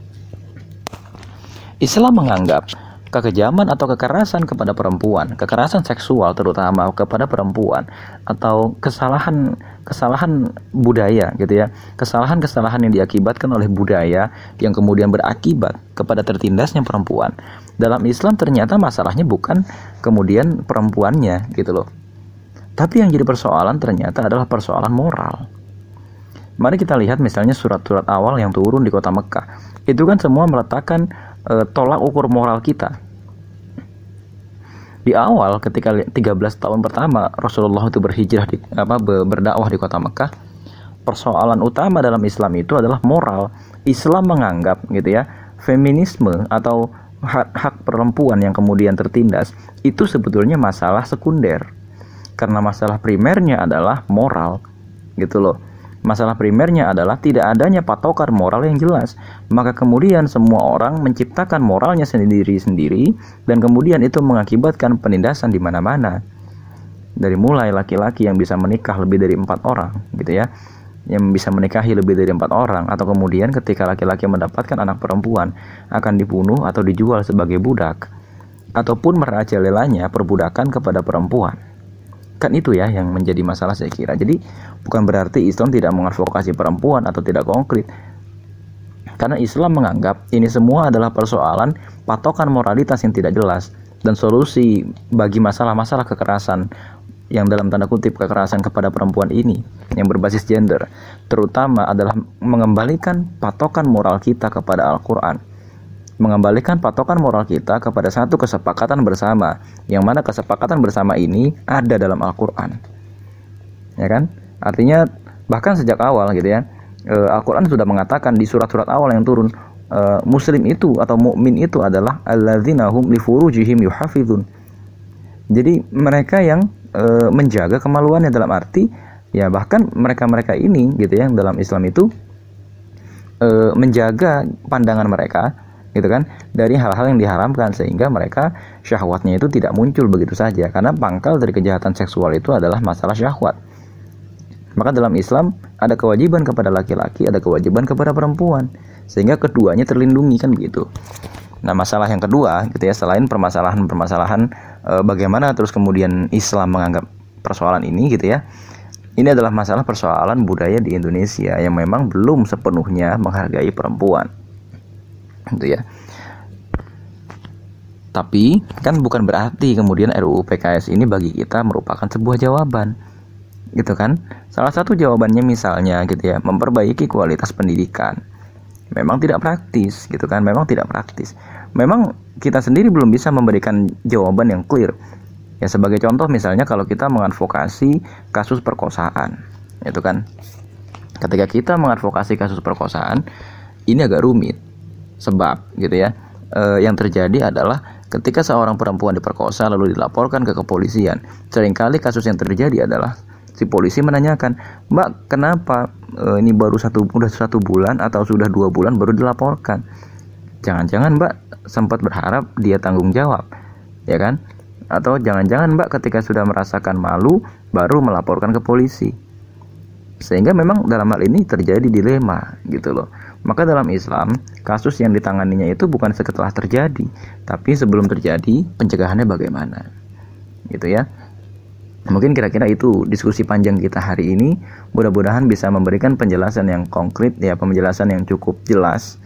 [SPEAKER 1] Islam menganggap kekejaman atau kekerasan kepada perempuan, kekerasan seksual terutama kepada perempuan atau kesalahan kesalahan budaya gitu ya. Kesalahan-kesalahan yang diakibatkan oleh budaya yang kemudian berakibat kepada tertindasnya perempuan dalam Islam ternyata masalahnya bukan kemudian perempuannya gitu loh. Tapi yang jadi persoalan ternyata adalah persoalan moral. Mari kita lihat misalnya surat-surat awal yang turun di kota Mekah. Itu kan semua meletakkan e, tolak ukur moral kita. Di awal ketika 13 tahun pertama Rasulullah itu berhijrah di apa berdakwah di kota Mekah, persoalan utama dalam Islam itu adalah moral. Islam menganggap gitu ya, feminisme atau hak-hak perempuan yang kemudian tertindas itu sebetulnya masalah sekunder karena masalah primernya adalah moral gitu loh masalah primernya adalah tidak adanya patokan moral yang jelas. Maka kemudian semua orang menciptakan moralnya sendiri-sendiri dan kemudian itu mengakibatkan penindasan di mana-mana. Dari mulai laki-laki yang bisa menikah lebih dari empat orang gitu ya. Yang bisa menikahi lebih dari empat orang. Atau kemudian ketika laki-laki mendapatkan anak perempuan akan dibunuh atau dijual sebagai budak. Ataupun merajalelanya perbudakan kepada perempuan kan itu ya yang menjadi masalah saya kira. Jadi bukan berarti Islam tidak mengadvokasi perempuan atau tidak konkret. Karena Islam menganggap ini semua adalah persoalan patokan moralitas yang tidak jelas dan solusi bagi masalah-masalah kekerasan yang dalam tanda kutip kekerasan kepada perempuan ini yang berbasis gender terutama adalah mengembalikan patokan moral kita kepada Al-Quran mengembalikan patokan moral kita kepada satu kesepakatan bersama yang mana kesepakatan bersama ini ada dalam Al-Quran. Ya kan? Artinya bahkan sejak awal gitu ya eh, Al-Quran sudah mengatakan di surat-surat awal yang turun eh, muslim itu atau mukmin itu adalah alladzina hum li furujihim yuhafizun. Jadi mereka yang e, menjaga kemaluannya dalam arti ya bahkan mereka-mereka ini gitu ya dalam Islam itu menjaga pandangan mereka gitu kan dari hal-hal yang diharamkan sehingga mereka syahwatnya itu tidak muncul begitu saja karena pangkal dari kejahatan seksual itu adalah masalah syahwat maka dalam Islam ada kewajiban kepada laki-laki ada kewajiban kepada perempuan sehingga keduanya terlindungi kan begitu nah masalah yang kedua gitu ya selain permasalahan-permasalahan e, bagaimana terus kemudian Islam menganggap persoalan ini gitu ya. Ini adalah masalah persoalan budaya di Indonesia yang memang belum sepenuhnya menghargai perempuan. Gitu ya. Tapi kan bukan berarti kemudian RUU PKS ini bagi kita merupakan sebuah jawaban. Gitu kan? Salah satu jawabannya misalnya gitu ya, memperbaiki kualitas pendidikan. Memang tidak praktis gitu kan, memang tidak praktis memang kita sendiri belum bisa memberikan jawaban yang clear. Ya sebagai contoh misalnya kalau kita mengadvokasi kasus perkosaan, itu kan ketika kita mengadvokasi kasus perkosaan ini agak rumit. Sebab gitu ya. E, yang terjadi adalah ketika seorang perempuan diperkosa lalu dilaporkan ke kepolisian, sering kali kasus yang terjadi adalah si polisi menanyakan, Mbak kenapa e, ini baru satu udah satu bulan atau sudah dua bulan baru dilaporkan? Jangan-jangan Mbak sempat berharap dia tanggung jawab, ya kan? Atau jangan-jangan Mbak ketika sudah merasakan malu baru melaporkan ke polisi. Sehingga memang dalam hal ini terjadi dilema gitu loh. Maka dalam Islam, kasus yang ditanganinya itu bukan setelah terjadi, tapi sebelum terjadi pencegahannya bagaimana. Gitu ya. Mungkin kira-kira itu diskusi panjang kita hari ini. Mudah-mudahan bisa memberikan penjelasan yang konkret ya, penjelasan yang cukup jelas.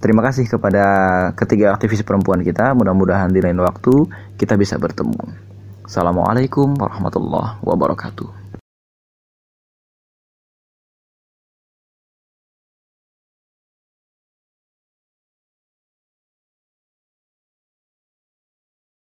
[SPEAKER 1] Terima kasih kepada ketiga aktivis perempuan kita. Mudah-mudahan di lain waktu kita bisa bertemu. Assalamualaikum warahmatullahi wabarakatuh.